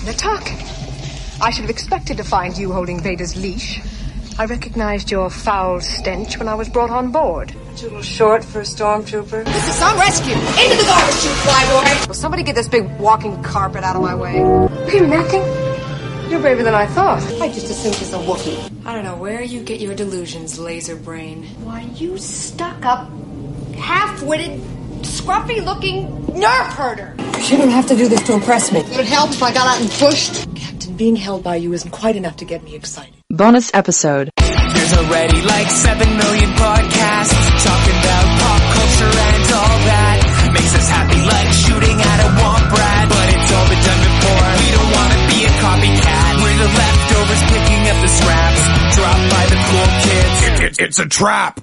Governor Tarkin. I should have expected to find you holding Vader's leash. I recognized your foul stench when I was brought on board. A little short for a stormtrooper. This is some rescue! Into the garbage chute, flyboy! Will somebody get this big walking carpet out of my way? Look at that. You're braver than I thought. I just assumed it's a Wookiee. I don't know where you get your delusions, laser brain. Why, you stuck up, half witted, scruffy looking nerf herder. You shouldn't have to do this to impress me. It would help if I got out and pushed. Captain, being held by you isn't quite enough to get me excited. Bonus episode. There's already like 7 million podcasts talking about pop culture and all that. Makes us happy like shooting at a womp rat, but it's all been done before. We don't want to be a copycat. We're the leftovers picking up the scraps dropped by the cool kids. it's a trap.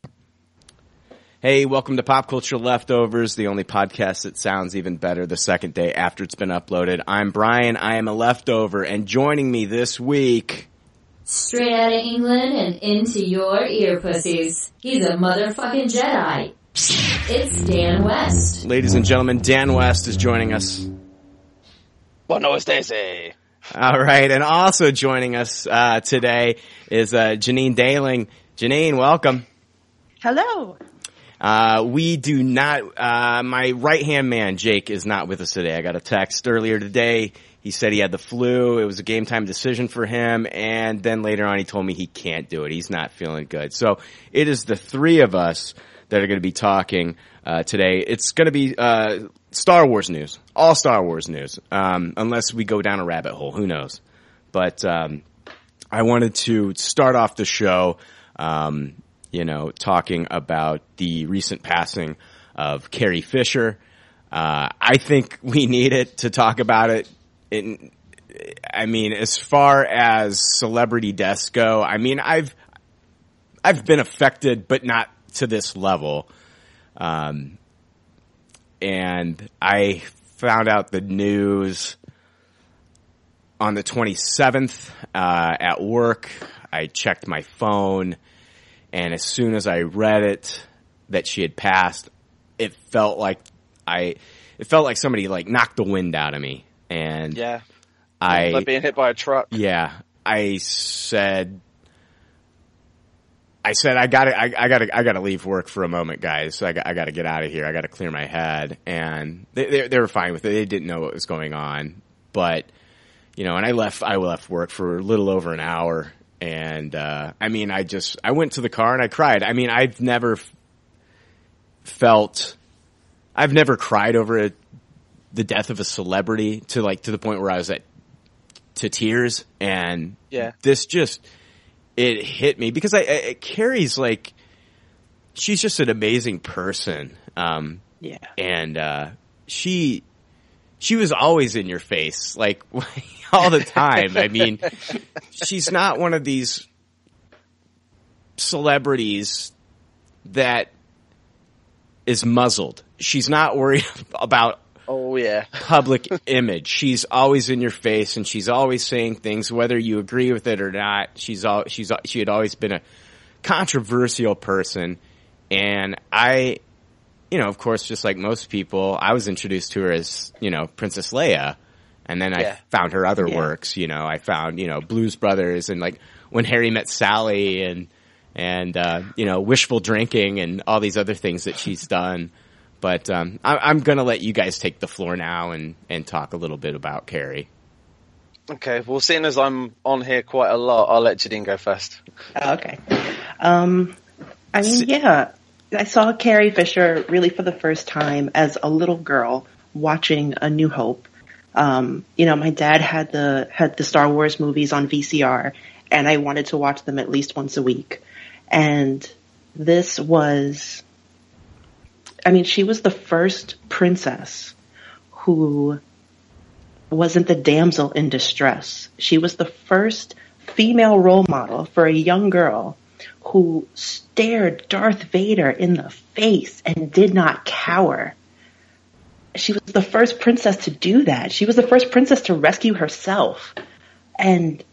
Hey, welcome to Pop Culture Leftovers, the only podcast that sounds even better the second day after it's been uploaded. I'm Brian, I am a leftover, and joining me this week, Straight out of England and into your ear pussies. He's a motherfucking Jedi. It's Dan West. ladies and gentlemen, Dan West is joining us. Buenos Daisy. All right, and also joining us uh, today is uh, Janine Dahling. Janine, welcome. Hello. Uh, we do not, uh, my right hand man, Jake, is not with us today. I got a text earlier today. He said he had the flu. It was a game time decision for him. And then later on, he told me he can't do it. He's not feeling good. So it is the three of us that are going to be talking, uh, today. It's going to be, uh, Star Wars news. All Star Wars news. Um, unless we go down a rabbit hole. Who knows? But, um, I wanted to start off the show, um, you know, talking about the recent passing of Carrie Fisher. Uh, I think we need it to talk about it. In, I mean, as far as celebrity deaths go, I mean, I've I've been affected, but not to this level. Um, and I found out the news on the 27th uh, at work. I checked my phone, and as soon as I read it that she had passed, it felt like I, it felt like somebody like knocked the wind out of me. And Yeah. I, like being hit by a truck. yeah, I said, I said, I gotta, I, I gotta, I gotta leave work for a moment, guys. I got, I gotta get out of here. I gotta clear my head. And they, they, they were fine with it. They didn't know what was going on, but, you know, and I left, I left work for a little over an hour. And, uh, I mean, I just, I went to the car and I cried. I mean, I've never f- felt, I've never cried over a, the death of a celebrity to like, to the point where I was at, to tears. And Yeah. this just, it hit me because I, I it Carrie's like, she's just an amazing person. Um, Yeah. and uh, she she was always in your face, like all the time. I mean, she's not one of these celebrities that is muzzled. She's not worried about Oh yeah. public image. She's always in your face and she's always saying things whether you agree with it or not. She's all she's she had always been a controversial person and I you know, of course just like most people, I was introduced to her as, you know, Princess Leia and then Yeah. I found her other Yeah. works, you know, I found, you know, Blues Brothers and like when Harry met Sally and and uh, you know, wishful drinking and all these other things that she's done. But um, I, I'm going to let you guys take the floor now and, and talk a little bit about Carrie. Okay. Well, seeing as I'm on here quite a lot, I'll let Janine go first. Oh, okay. Um, I mean, yeah, I saw Carrie Fisher really for the first time as a little girl watching A New Hope. Um, you know, my dad had the had the Star Wars movies on VCR, and I wanted to watch them at least once a week. And this was, I mean, she was the first princess who wasn't the damsel in distress. She was the first female role model for a young girl who stared Darth Vader in the face and did not cower. She was the first princess to do that. She was the first princess to rescue herself. And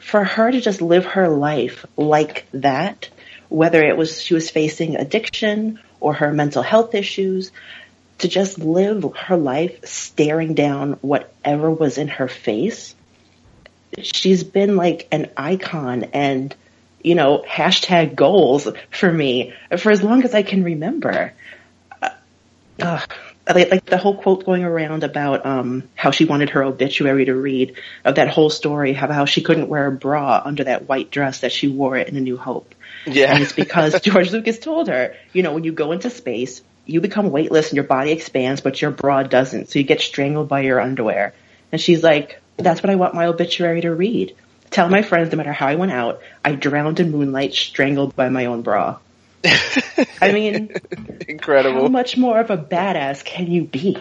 for her to just live her life like that, whether it was she was facing addiction or her mental health issues, to just live her life staring down whatever was in her face. She's been like an icon and, you know, hashtag goals for me for as long as I can remember. Uh, like, the whole quote going around about um, how she wanted her obituary to read of that whole story, how, how she couldn't wear a bra under that white dress that she wore in A New Hope. Yeah. And it's because George Lucas told her, you know, when you go into space, you become weightless and your body expands, but your bra doesn't. So you get strangled by your underwear. And she's like, that's what I want my obituary to read. Tell my friends no matter how I went out, I drowned in moonlight, strangled by my own bra. I mean, Incredible. how much more of a badass can you be?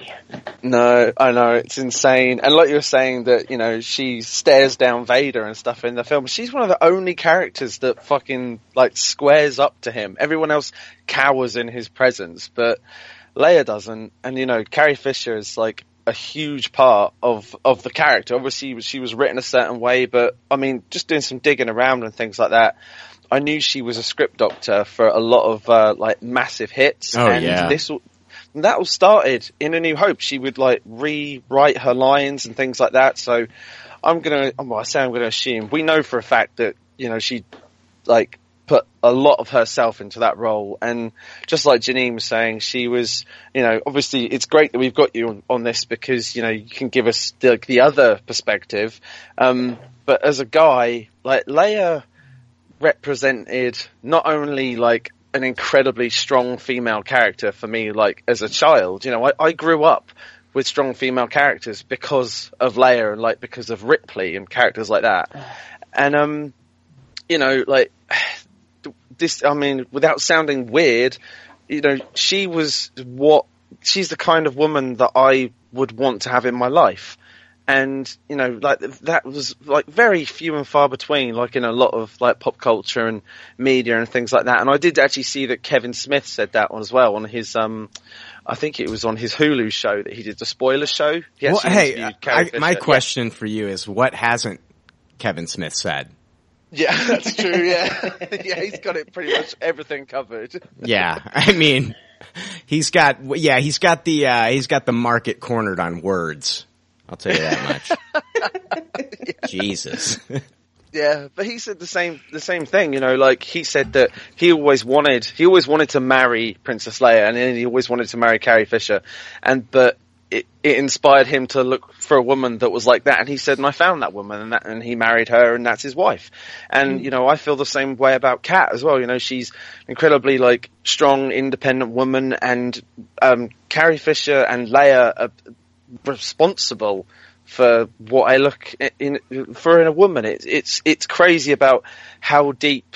No, I know it's insane. And like you were saying that you know she stares down Vader and stuff in the film. She's one of the only characters that fucking like squares up to him. Everyone else cowers in his presence, but Leia doesn't. And you know, Carrie Fisher is like a huge part of of the character. Obviously, she was written a certain way, but I mean, just doing some digging around and things like that. I knew she was a script doctor for a lot of uh, like massive hits. Oh, and yeah. this that all started in A New Hope. She would like rewrite her lines and things like that. So I'm gonna, I'm well, I say I'm gonna assume we know for a fact that you know she like put a lot of herself into that role. And just like Janine was saying, she was, you know, obviously it's great that we've got you on, on this because, you know, you can give us the, the other perspective. Um, but as a guy, like Leia represented not only like an incredibly strong female character for me, like as a child, you know, I, I grew up with strong female characters because of Leia and like because of Ripley and characters like that. And, um, you know, like this, I mean, without sounding weird, you know, she was what, she's the kind of woman that I would want to have in my life. And, you know, like that was like very few and far between, like in a lot of like pop culture and media and things like that. And I did actually see that Kevin Smith said that one as well on his, um, I think it was on his Hulu show that he did the spoiler show. He Well, hey, I, my question for you is what hasn't Kevin Smith said? Yeah, that's true. Yeah, yeah, he's got it pretty much everything covered. Yeah, I mean, he's got yeah, he's got the uh, he's got the market cornered on words. I'll tell you that much. Jesus. Yeah, but he said the same the same thing. You know, like he said that he always wanted he always wanted to marry Princess Leia, and then he always wanted to marry Carrie Fisher, and but it, it inspired him to look for a woman that was like that. And he said, and I found that woman, and that, and he married her, and that's his wife. And you know, I feel the same way about Kat as well. You know, she's incredibly like strong, independent woman, and um, Carrie Fisher and Leia are responsible for what I look in, in for in a woman. It's it's it's crazy about how deep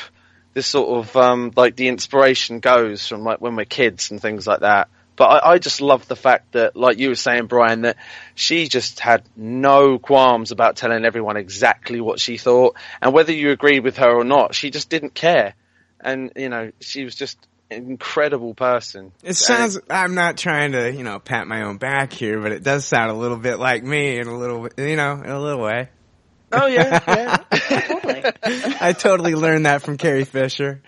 this sort of um, like the inspiration goes from like when we're kids and things like that. But I, I just love the fact that, like you were saying, Brian, that she just had no qualms about telling everyone exactly what she thought, and whether you agreed with her or not, she just didn't care. And you know, she was just an incredible person. It sounds. I'm not trying to you know pat my own back here, but it does sound a little bit like me in a little you know in a little way. Oh yeah, yeah. Totally. I totally learned that from Carrie Fisher.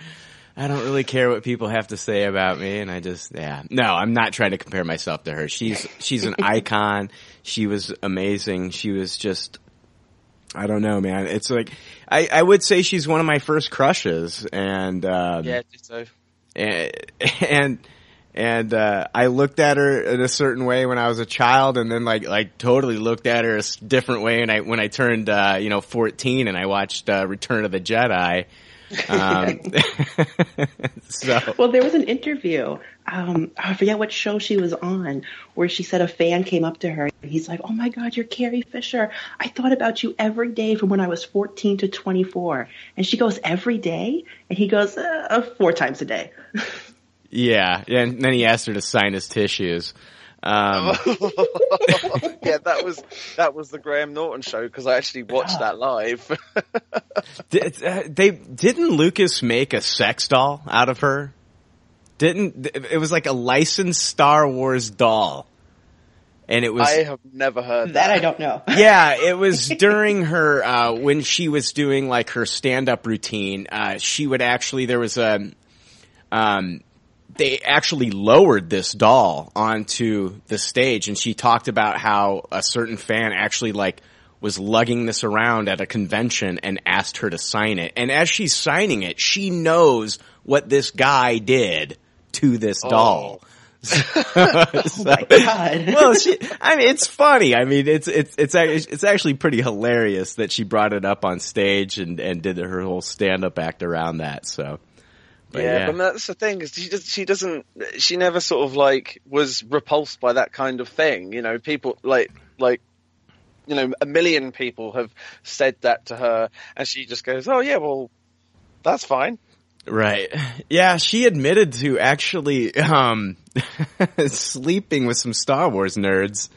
I don't really care what people have to say about me, and I just yeah. No, I'm not trying to compare myself to her. She's she's an icon. She was amazing. She was just I don't know, man. It's like I I would say she's one of my first crushes, and um, yeah, so. and and and uh, I looked at her in a certain way when I was a child, and then like like totally looked at her a different way. And I when I turned uh, you know fourteen, and I watched uh, Return of the Jedi. Um, so Well, there was an interview. Um, I forget what show she was on, where she said a fan came up to her. and He's like, "Oh my God, you're Carrie Fisher. I thought about you every day from when I was 14 to 24." And she goes, "Every day?" And he goes, uh, "Four times a day." yeah, and then he asked her to sign his tissues. Um, yeah, that was that was the Graham Norton show because I actually watched that live. did, uh, they didn't Lucas make a sex doll out of her? Didn't it was like a licensed Star Wars doll, and it was I have never heard that. That I don't know. yeah, it was during her uh, when she was doing like her stand up routine. Uh, she would actually there was a um, they actually lowered this doll onto the stage, and she talked about how a certain fan actually like was lugging this around at a convention and asked her to sign it. And as she's signing it, she knows what this guy did to this oh. doll. Oh my god. well, she, I mean, it's funny. I mean, it's, it's, it's, it's actually pretty hilarious that she brought it up on stage and, and did her whole stand up act around that. So, but yeah, yeah. but that's the thing is she does, she doesn't she never sort of like was repulsed by that kind of thing. You know, people like like you know a million people have said that to her, and she just goes, "Oh yeah, well, that's fine." Right. Yeah, she admitted to actually um sleeping with some Star Wars nerds.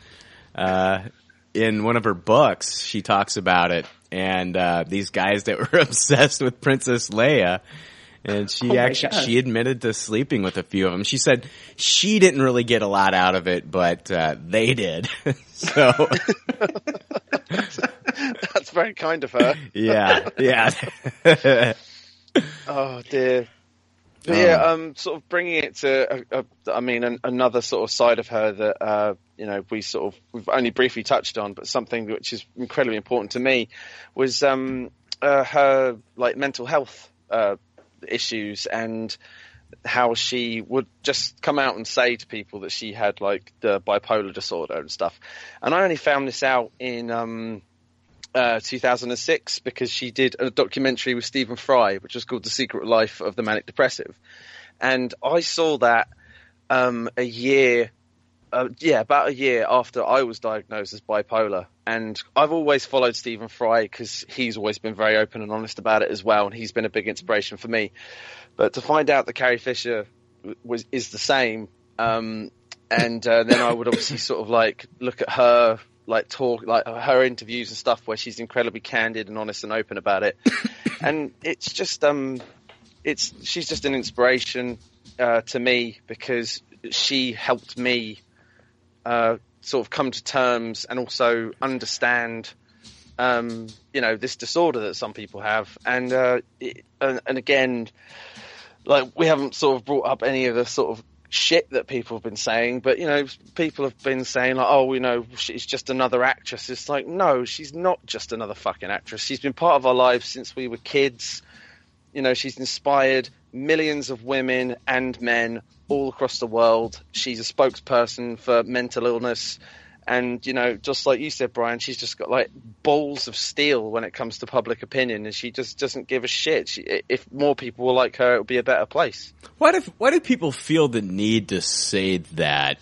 Uh in one of her books, she talks about it and uh these guys that were obsessed with Princess Leia and she Oh actually she admitted to sleeping with a few of them. She said she didn't really get a lot out of it, but uh they did. so That's very kind of her. yeah, yeah. Oh dear. But yeah, um, sort of bringing it to, a, a, I mean, an, another sort of side of her that, uh, you know, we sort of, we've only briefly touched on, but something which is incredibly important to me was, um, uh, her, like, mental health, uh, issues and how she would just come out and say to people that she had, like, the bipolar disorder and stuff. And I only found this out in, um, uh, 2006 because she did a documentary with Stephen Fry, which was called The Secret Life of the Manic Depressive. And I saw that um, a year, uh, yeah, about a year after I was diagnosed as bipolar. And I've always followed Stephen Fry because he's always been very open and honest about it as well. And he's been a big inspiration for me. But to find out that Carrie Fisher was is the same, um, and uh, then I would obviously sort of like look at her like talk like her interviews and stuff where she's incredibly candid and honest and open about it and it's just um it's she's just an inspiration uh, to me because she helped me uh, sort of come to terms and also understand um, you know this disorder that some people have and uh, it, and, and again like we haven't sort of brought up any of the sort of shit that people have been saying, but you know, people have been saying like, oh, you know, she's just another actress. It's like, no, she's not just another fucking actress. She's been part of our lives since we were kids. You know, she's inspired millions of women and men all across the world. She's a spokesperson for mental illness. And, you know, just like you said, Brian, she's just got like balls of steel when it comes to public opinion and she just doesn't give a shit. She, if more people were like her, it would be a better place. Why do why do people feel the need to say that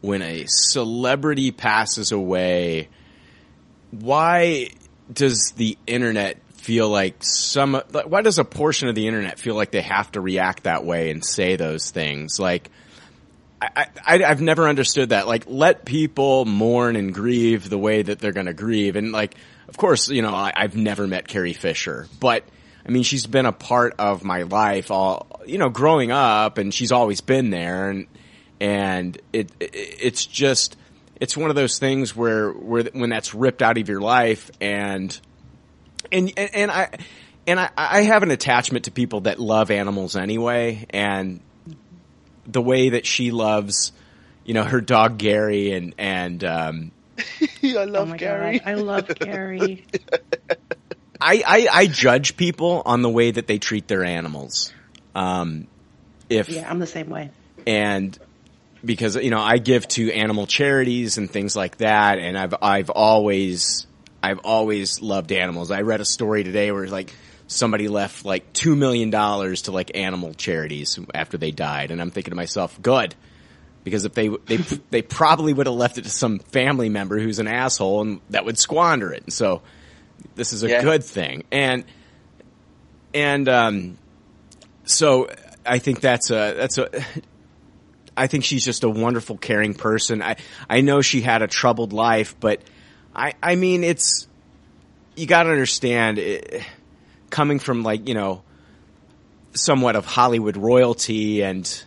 when a celebrity passes away? Why does the internet feel like some? like, Why does a portion of the internet feel like they have to react that way and say those things? Like, I, I I've never understood that. Like, let people mourn and grieve the way that they're going to grieve, and like, of course, you know, I, I've never met Carrie Fisher, but. I mean, she's been a part of my life all, you know, growing up and she's always been there and, and it, it it's just, it's one of those things where, where, when that's ripped out of your life and, and, and, and I, and I, I have an attachment to people that love animals anyway and the way that she loves, you know, her dog Gary and, and, um, I Oh love my Gary. god, I love Gary. I, I, I judge people on the way that they treat their animals. Um, if yeah, I'm the same way. and because you know I give to animal charities and things like that, and I've I've always I've always loved animals. I read a story today where like somebody left like two million dollars to like animal charities after they died, and I'm thinking to myself, good. Because if they they they probably would have left it to some family member who's an asshole and that would squander it. And so this is a Yeah. good thing. And and um so I think that's a that's a I think she's just a wonderful, caring person. I I know she had a troubled life, but I I mean it's you got to understand it, coming from like you know somewhat of Hollywood royalty and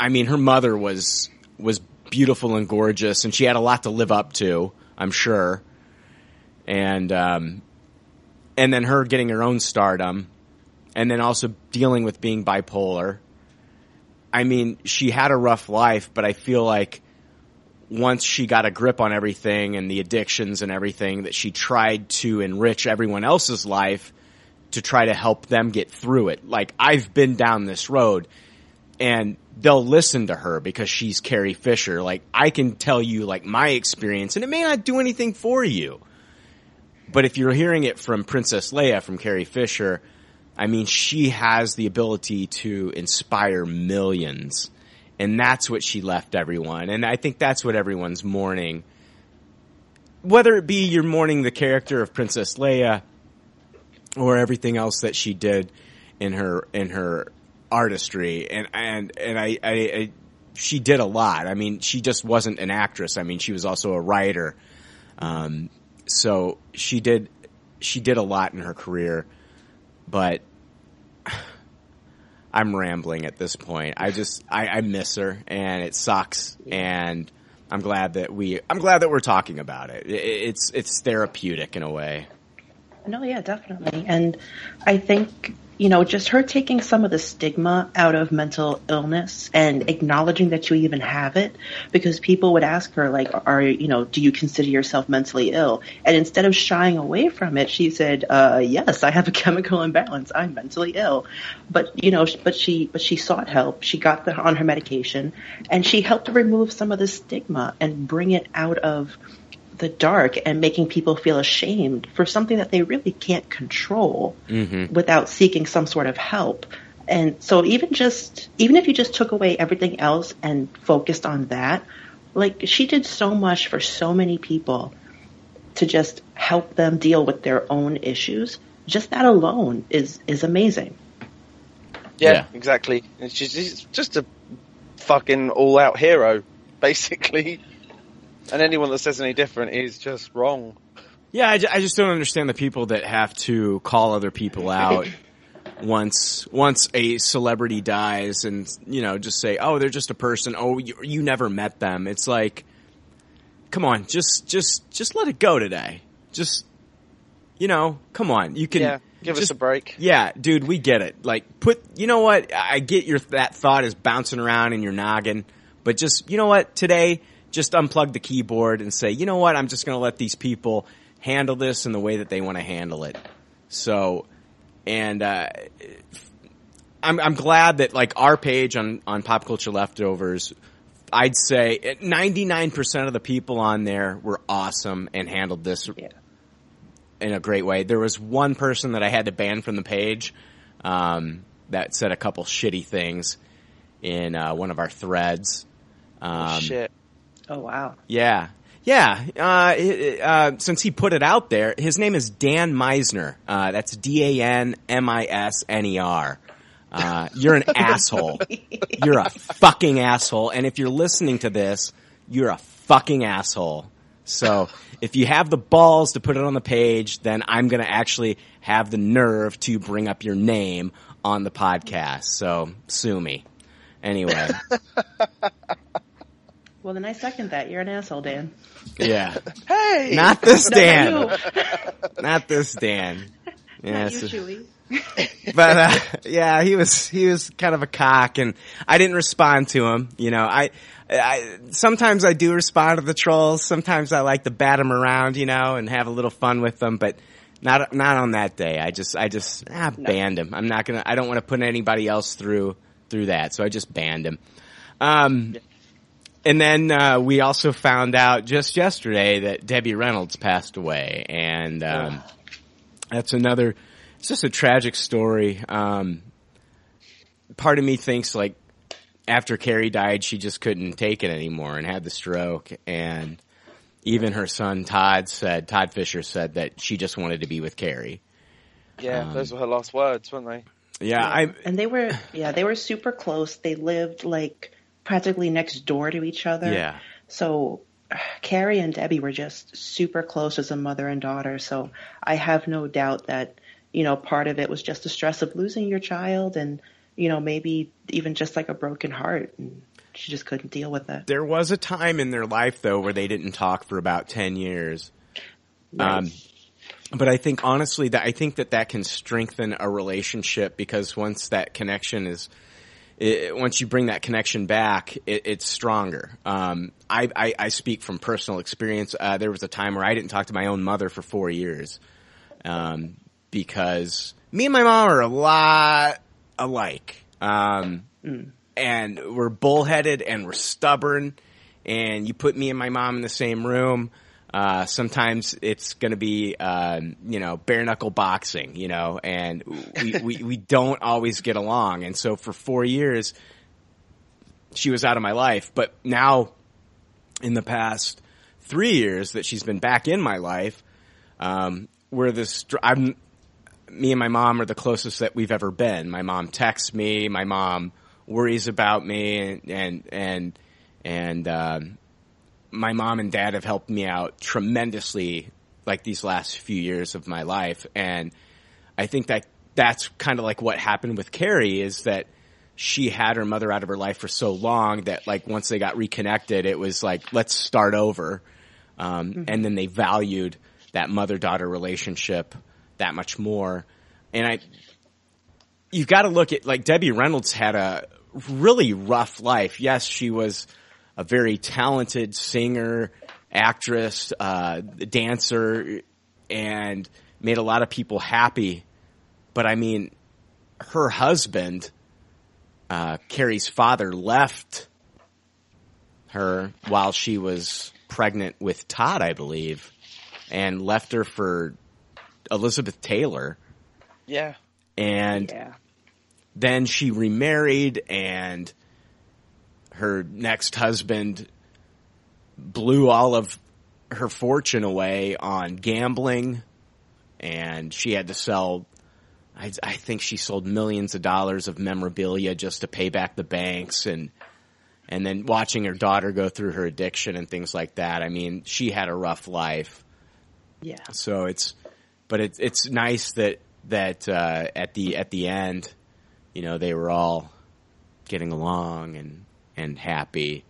I mean her mother was was beautiful and gorgeous and she had a lot to live up to, I'm sure. And um and then her getting her own stardom and then also dealing with being bipolar. I mean, she had a rough life, but I feel like once she got a grip on everything and the addictions and everything that she tried to enrich everyone else's life to try to help them get through it. Like I've been down this road and they'll listen to her because she's Carrie Fisher. Like I can tell you like my experience and it may not do anything for you. But if you're hearing it from Princess Leia from Carrie Fisher, I mean she has the ability to inspire millions. And that's what she left everyone. And I think that's what everyone's mourning. Whether it be you're mourning the character of Princess Leia or everything else that she did in her in her artistry and and and I, I, I she did a lot. I mean, she just wasn't an actress. I mean, she was also a writer. Um, so she did she did a lot in her career, but I'm rambling at this point. I just I, I miss her and it sucks and I'm glad that we I'm glad that we're talking about it. it it's it's therapeutic in a way. No, yeah, definitely. And I think, you know, just her taking some of the stigma out of mental illness and acknowledging that you even have it because people would ask her like, are, you know, do you consider yourself mentally ill? And instead of shying away from it, she said, uh, yes, I have a chemical imbalance. I'm mentally ill. But, you know, but she, but she sought help. She got the, on her medication and she helped remove some of the stigma and bring it out of the dark and making people feel ashamed for something that they really can't control Mm-hmm. without seeking some sort of help. And so even just, even if you just took away everything else and focused on that, like she did so much for so many people to just help them deal with their own issues. Just that alone is, is amazing. Yeah, Yeah. exactly. She's, she's just a fucking all-out hero, basically. And anyone that says any different is just wrong. Yeah, I, I just don't understand the people that have to call other people out once once a celebrity dies and you know just say, "Oh, they're just a person. Oh, you, you never met them." It's like, come on, just just just let it go today. Just you know, come on, you can Yeah, give us a break. Yeah, dude, we get it. Like, put you know what? I get your that thought is bouncing around in your noggin, but just you know what? Today, just unplug the keyboard and say, you know what? I'm just going to let these people handle this in the way that they want to handle it. So, and uh, I'm I'm glad that like our page on on pop culture leftovers. I'd say 99% of the people on there were awesome and handled this Yeah. in a great way. There was one person that I had to ban from the page um, that said a couple shitty things in uh, one of our threads. Um, Shit. Oh, wow. Yeah, yeah. Uh, uh, since he put it out there, his name is Dan Misner. Uh, that's D A N M I S N E R. Uh, you're an asshole. You're a fucking asshole. And if you're listening to this, you're a fucking asshole. So if you have the balls to put it on the page, then I'm going to actually have the nerve to bring up your name on the podcast. So sue me. Anyway, Well, then I second that. You're an asshole, Dan. yeah. Hey! Not this No, Dan. not Not this Dan. Yeah, Not you, so- Chewie. but uh, yeah, he was he was kind of a cock, and I didn't respond to him. You know, I, I sometimes I do respond to the trolls. Sometimes I like to bat them around, you know, and have a little fun with them. But not not on that day. I just I just ah, banned him. I'm not gonna. I don't want to put anybody else through through that. So I just banned him. Um, and then uh, we also found out just yesterday that Debbie Reynolds passed away, and um, that's another. It's just a tragic story. Um, part of me thinks like after Carrie died, she just couldn't take it anymore and had the stroke. And even her son Todd said, Todd Fisher said that she just wanted to be with Carrie. Yeah, Um, those were her last words, weren't they? Yeah, I and they were yeah they were super close. They lived like practically next door to each other. yeah. So Carrie and Debbie were just super close as a mother and daughter. So I have no doubt that, you know, part of it was just the stress of losing your child and, you know, maybe even just like a broken heart. And she just couldn't deal with it. There was a time in their life though where they didn't talk for about 10 years. Um, but I think honestly that I think that that can strengthen a relationship because once that connection is, it, once you bring that connection back, it, it's stronger. Um, I, I, I speak from personal experience. Uh, there was a time where I didn't talk to my own mother for four years, um, because me and my mom are a lot alike. Um, and we're bullheaded and we're stubborn. And you put me and my mom in the same room. Uh, sometimes it's going to be, um, you know, bare knuckle boxing, you know, and we, we, we don't always get along. And so for four years, she was out of my life. But now, in the past three years that she's been back in my life, um, we're this, I'm, me and my mom are the closest that we've ever been. My mom texts me. My mom worries about me, and and and, and um, my mom and dad have helped me out tremendously, like these last few years of my life. And I think that that's kind of like what happened with Carrie is that she had her mother out of her life for so long that like once they got reconnected, it was like let's start over. Um, And then they valued that mother daughter relationship that much more. And I, you've got to look at like Debbie Reynolds had a really rough life. Yes, she was a very talented singer, actress, uh, dancer, and made a lot of people happy. But I mean, her husband, uh, Carrie's father, left her while she was pregnant with Todd, I believe, and left her for Elizabeth Taylor. Yeah. And Yeah. then she remarried and her next husband blew all of her fortune away on gambling and she had to sell I, I think she sold millions of dollars of memorabilia just to pay back the banks and and then watching her daughter go through her addiction and things like that. I mean, she had a rough life. Yeah. So it's, but it's it's nice that that uh, at the at the end, you know, they were all getting along and and happy,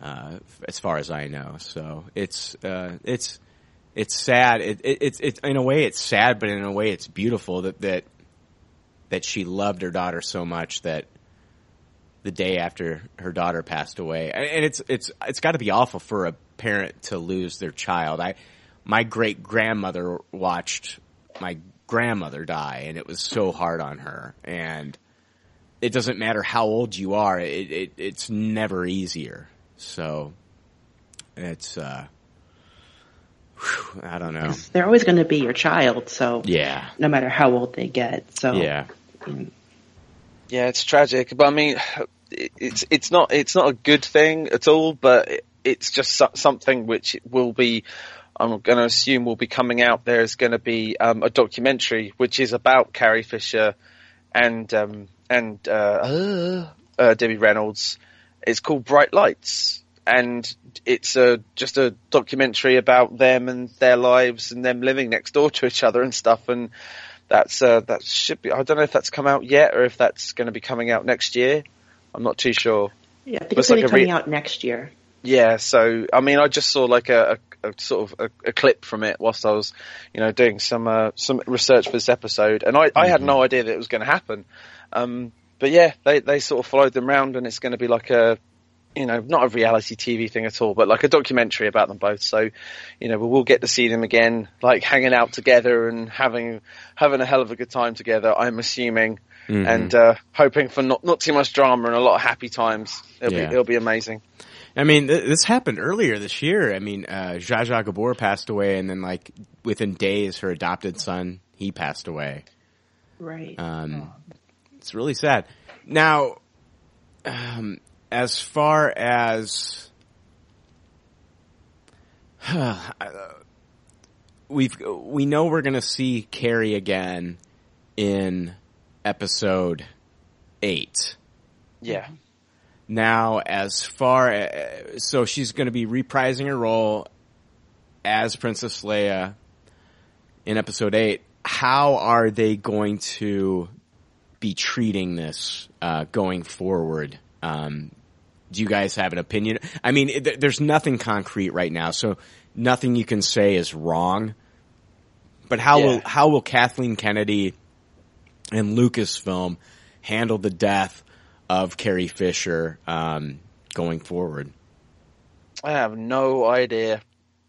uh, as far as I know. So it's uh, it's it's sad. It, it, it's it's in a way it's sad, but in a way it's beautiful that that that she loved her daughter so much that the day after her daughter passed away, and it's it's it's got to be awful for a parent to lose their child. I my great grandmother watched my grandmother die, and it was so hard on her. And it doesn't matter how old you are; it, it it's never easier. So it's uh, whew, I don't know. They're always going to be your child. So Yeah, no matter how old they get. So yeah, Yeah, it's tragic, but I mean, it's it's not it's not a good thing at all, but it's just something which will be. I'm going to assume will be coming out. There's going to be um, a documentary which is about Carrie Fisher and um, and uh, uh, Debbie Reynolds. It's called Bright Lights, and it's a just a documentary about them and their lives and them living next door to each other and stuff. And that's uh, that should be. I don't know if that's come out yet or if that's going to be coming out next year. I'm not too sure. yeah, I think It's it's going like to be re- coming out next year. Yeah, so I mean, I just saw like a, a, a sort of a, a clip from it whilst I was, you know, doing some uh, some research for this episode, and I, I had no idea that it was going to happen. Um, but yeah, they they sort of followed them around, and it's going to be like a, you know, not a reality TV thing at all, but like a documentary about them both. So, you know, we will get to see them again, like hanging out together and having having a hell of a good time together. I'm assuming. And uh, hoping for not not too much drama and a lot of happy times. It'll Yeah. be it'll be amazing. I mean, th- this happened earlier this year. I mean, uh, Zsa Zsa Gabor passed away, and then like within days, her adopted son he passed away. Right. Um, It's really sad. Now, um, as far as we've we know we're going to see Carrie again in episode eight. Yeah. Now, as far as, so she's going to be reprising her role as Princess Leia in episode eight. How are they going to be treating this uh, going forward? Um, do you guys have an opinion? I mean, it, there's nothing concrete right now, so nothing you can say is wrong. But how Yeah. will how will Kathleen Kennedy and Lucasfilm handle the death of Carrie Fisher um, going forward? I have no idea.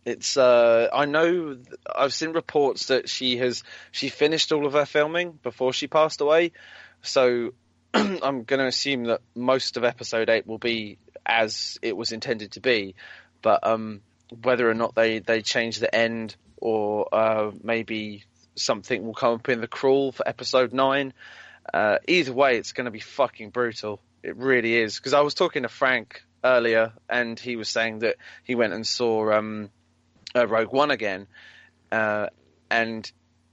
It's uh I know th- I've seen reports that she has she finished all of her filming before she passed away. So I'm going to assume that most of episode 8 will be as it was intended to be. But um whether or not they they change the end or uh maybe something will come up in the crawl for episode 9 uh, either way, it's going to be fucking brutal. It really is. Because I was talking to Frank earlier, and he was saying that he went and saw um, uh, Rogue One again, uh, and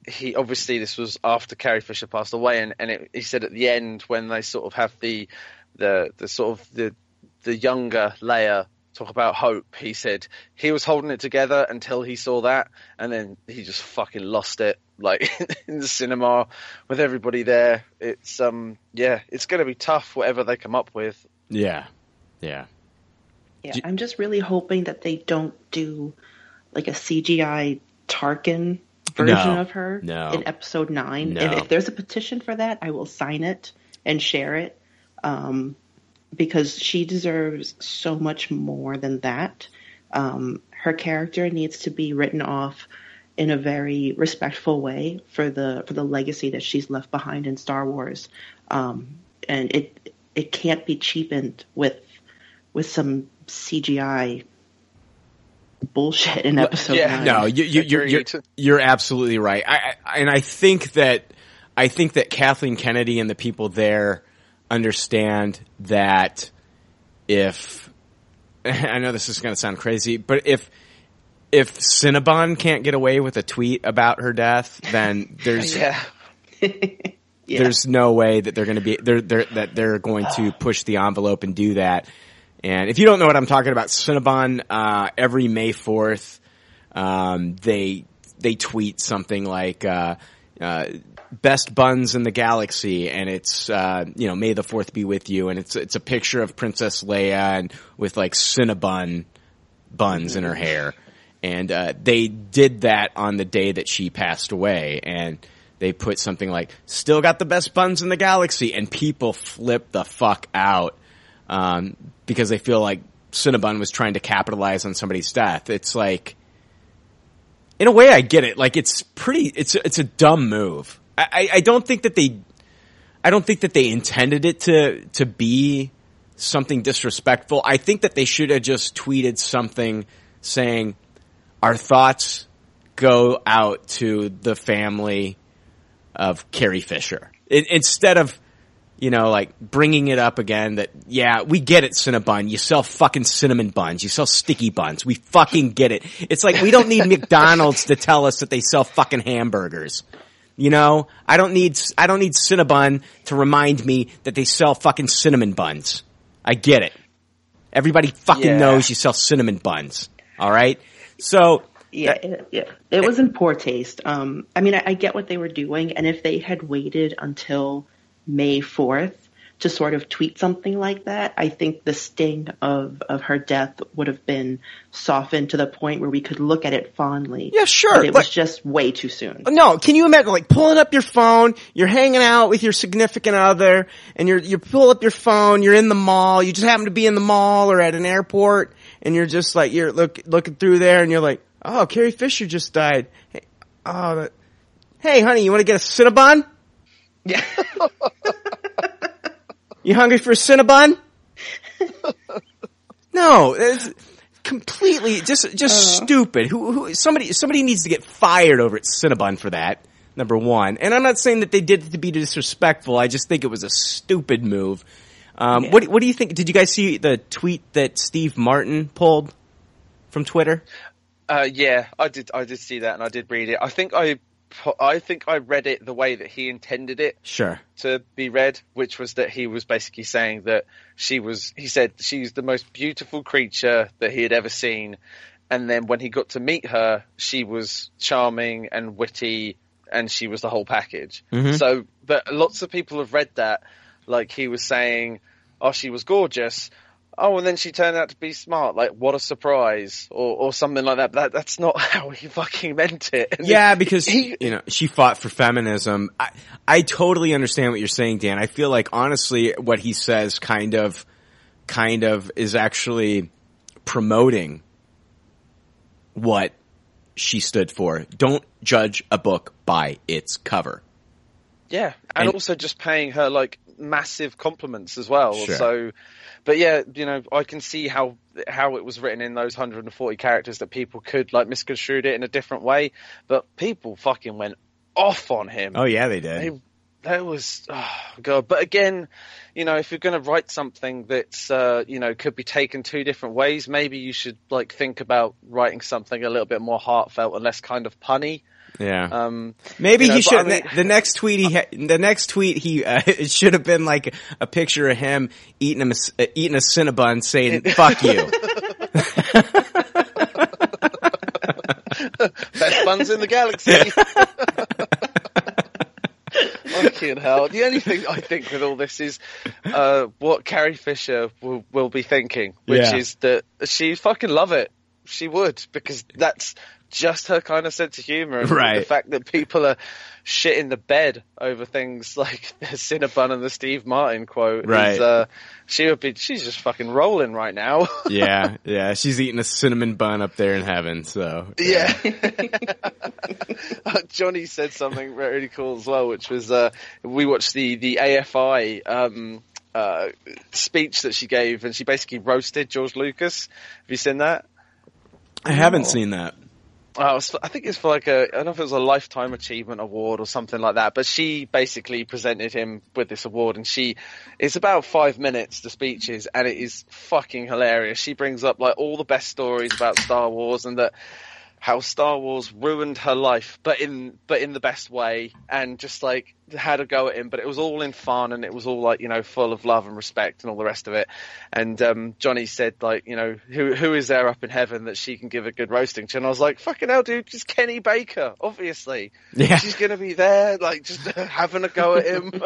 he obviously this was after Carrie Fisher passed away, and, and it, he said at the end when they sort of have the the the sort of the the younger Leia talk about hope, he said he was holding it together until he saw that, and then he just fucking lost it, like in the cinema with everybody there. It's um yeah, it's going to be tough whatever they come up with. Yeah, yeah. Yeah, Do- I'm just really hoping that they don't do like a CGI Tarkin version No, of her no. in episode nine. No. If, if there's a petition for that, I will sign it and share it um, because she deserves so much more than that. Um, her character needs to be written off in a very respectful way for the for the legacy that she's left behind in Star Wars, um, and it it can't be cheapened with with some CGI bullshit in episode yeah. nine. No, you, you, you're, you're Agreed. you're absolutely right. I, I, and I think that I think that Kathleen Kennedy and the people there understand that if I know this is going to sound crazy, but if if Cinnabon can't get away with a tweet about her death, then there's Yeah, Yeah. there's no way that they're going to be they're, they're that they're going to push the envelope and do that. And if you don't know what I'm talking about, Cinnabon, uh, every May 4th, um, they, they tweet something like, uh, uh, best buns in the galaxy. And it's, uh, you know, May the 4th be with you. And it's, it's a picture of Princess Leia and with like Cinnabon buns in her hair. And, uh, they did that on the day that she passed away. And, they put something like "still got the best buns in the galaxy," and people flip the fuck out um, because they feel like Cinnabon was trying to capitalize on somebody's death. It's like, in a way, I get it. Like it's pretty. It's it's a dumb move. I, I, don't think that they. I don't think that they intended it to to be something disrespectful. I think that they should have just tweeted something saying, "Our thoughts go out to the family of Carrie Fisher." It, instead of you know, like bringing it up again that, yeah, we get it, Cinnabon. You sell fucking cinnamon buns. You sell sticky buns. We fucking get it. It's like we don't need McDonald's to tell us that they sell fucking hamburgers. You know, I don't need, I don't need Cinnabon to remind me that they sell fucking cinnamon buns. I get it. Everybody fucking Yeah. knows you sell cinnamon buns. All right. So, Yeah, it, yeah, it was in poor taste. Um, I mean, I, I get what they were doing, and if they had waited until May fourth to sort of tweet something like that, I think the sting of of her death would have been softened to the point where we could look at it fondly. Yeah, sure, But it was just way too soon. No, can you imagine like pulling up your phone, you're hanging out with your significant other, and you're you pull up your phone, you're in the mall, you just happen to be in the mall or at an airport, and you're just like you're look looking through there, and you're like, oh, Carrie Fisher just died. Hey, oh, that, hey, honey, you want to get a Cinnabon? Yeah. You hungry for a Cinnabon? no, it's completely just just stupid. Who, who somebody somebody needs to get fired over at Cinnabon for that. Number one, and I'm not saying that they did it to be disrespectful. I just think it was a stupid move. Um, Yeah. What what do you think? Did you guys see the tweet that Steve Martin pulled from Twitter? Uh, yeah, I did. I did see that, and I did read it. I think I I think I read it the way that he intended it Sure. to be read, which was that he was basically saying that she was, he said she's the most beautiful creature that he had ever seen. And then when he got to meet her, she was charming and witty and she was the whole package. Mm-hmm. So, but lots of people have read that, like he was saying, oh, she was gorgeous. Oh, and then she turned out to be smart. Like, what a surprise, or or something like that. That that's not how he fucking meant it. And Yeah, because he- you know she fought for feminism. I I totally understand what you're saying, Dan. I feel like honestly, what he says kind of, kind of is actually promoting what she stood for. Don't judge a book by its cover. Yeah, and, And- also just paying her like massive compliments as well. Sure. So, but yeah, you know, I can see how how it was written in those 140 characters that people could like misconstrued it in a different way, but people fucking went off on him. Oh yeah, they did. They- that was oh god. But again, you know, if you're going to write something that's uh, you know could be taken two different ways, maybe you should like think about writing something a little bit more heartfelt and less kind of punny. Yeah. Um, Maybe you know, he should. I mean- the next tweet he, ha- the next tweet he, uh, it should have been like a picture of him eating a uh, eating a Cinnabon, saying "fuck you." Best buns in the galaxy. Fucking hell. The only thing I think with all this is uh, what Carrie Fisher will, will be thinking, which Yeah. is that she fucking love it. She would, because that's just her kind of sense of humor. And Right. The fact that people are shit in the bed over things like the Cinnabon and the Steve Martin quote. Right. Is, uh, she would be, she's just fucking rolling right now. yeah, yeah. She's eating a cinnamon bun up there in heaven. So Yeah. Uh, Johnny said something really cool as well, which was uh, we watched the the AFI um, uh, speech that she gave, and she basically roasted George Lucas. Have you seen that? I haven't seen that. Oh, was, I think it's for like a, I don't know if it was a lifetime achievement award or something like that, but she basically presented him with this award and she, it's about five minutes, the speeches, and it is fucking hilarious. She brings up like all the best stories about Star Wars and that, how Star Wars ruined her life, but in, but in the best way and just like had a go at him, but it was all in fun and it was all like, you know, full of love and respect and all the rest of it. And, um, Johnny said like, you know, who, who is there up in heaven that she can give a good roasting to? And I was like, fucking hell, dude, just Kenny Baker, obviously. Yeah. She's gonna be there, like, just having a go at him.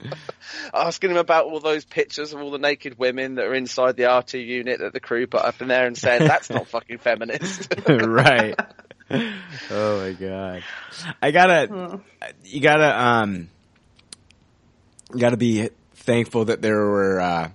Asking him about all those pictures of all the naked women that are inside the R2 unit that the crew put up in there and saying, that's not fucking feminist. right. Oh my god. I gotta, you gotta, um, you gotta be thankful that there were, uh,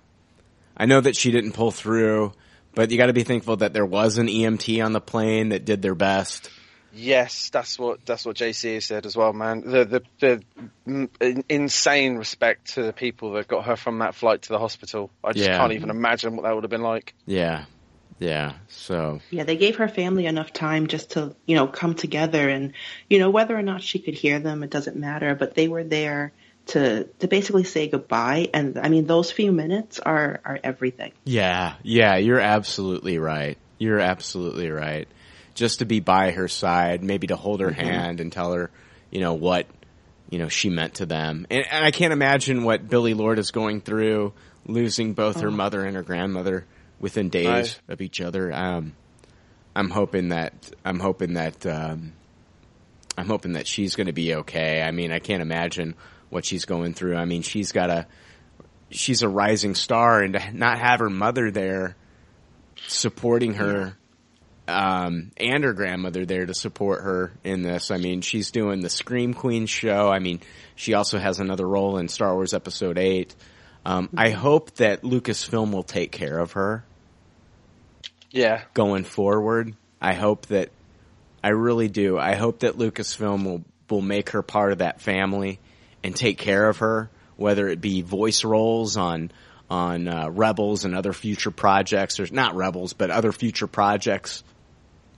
I know that she didn't pull through, but you gotta be thankful that there was an EMT on the plane that did their best. Yes, that's what that's what JC said as well, man. The the the insane respect to the people that got her from that flight to the hospital. I just Yeah. can't even imagine what that would have been like. Yeah. Yeah. So, Yeah, they gave her family enough time just to, you know, come together and, you know, whether or not she could hear them, it doesn't matter, but they were there to to basically say goodbye and I mean those few minutes are are everything. yeah, yeah, you're absolutely right. You're absolutely right. Just to be by her side, maybe to hold her hand and tell her, you know, what, you know, she meant to them. And, and I can't imagine what Billie Lourd is going through, losing both her mother and her grandmother within days Right. of each other. Um, I'm hoping that, I'm hoping that, um, I'm hoping that she's going to be okay. I mean, I can't imagine what she's going through. I mean, she's got a, she's a rising star and to not have her mother there supporting her, um, and her grandmother there to support her in this. I mean, she's doing the Scream Queen show. I mean, she also has another role in Star Wars Episode 8. Um, I hope that Lucasfilm will take care of her Yeah, going forward. I hope that I really do. I hope that Lucasfilm will will make her part of that family and take care of her, whether it be voice roles on on uh, Rebels and other future projects, or not Rebels, but other future projects.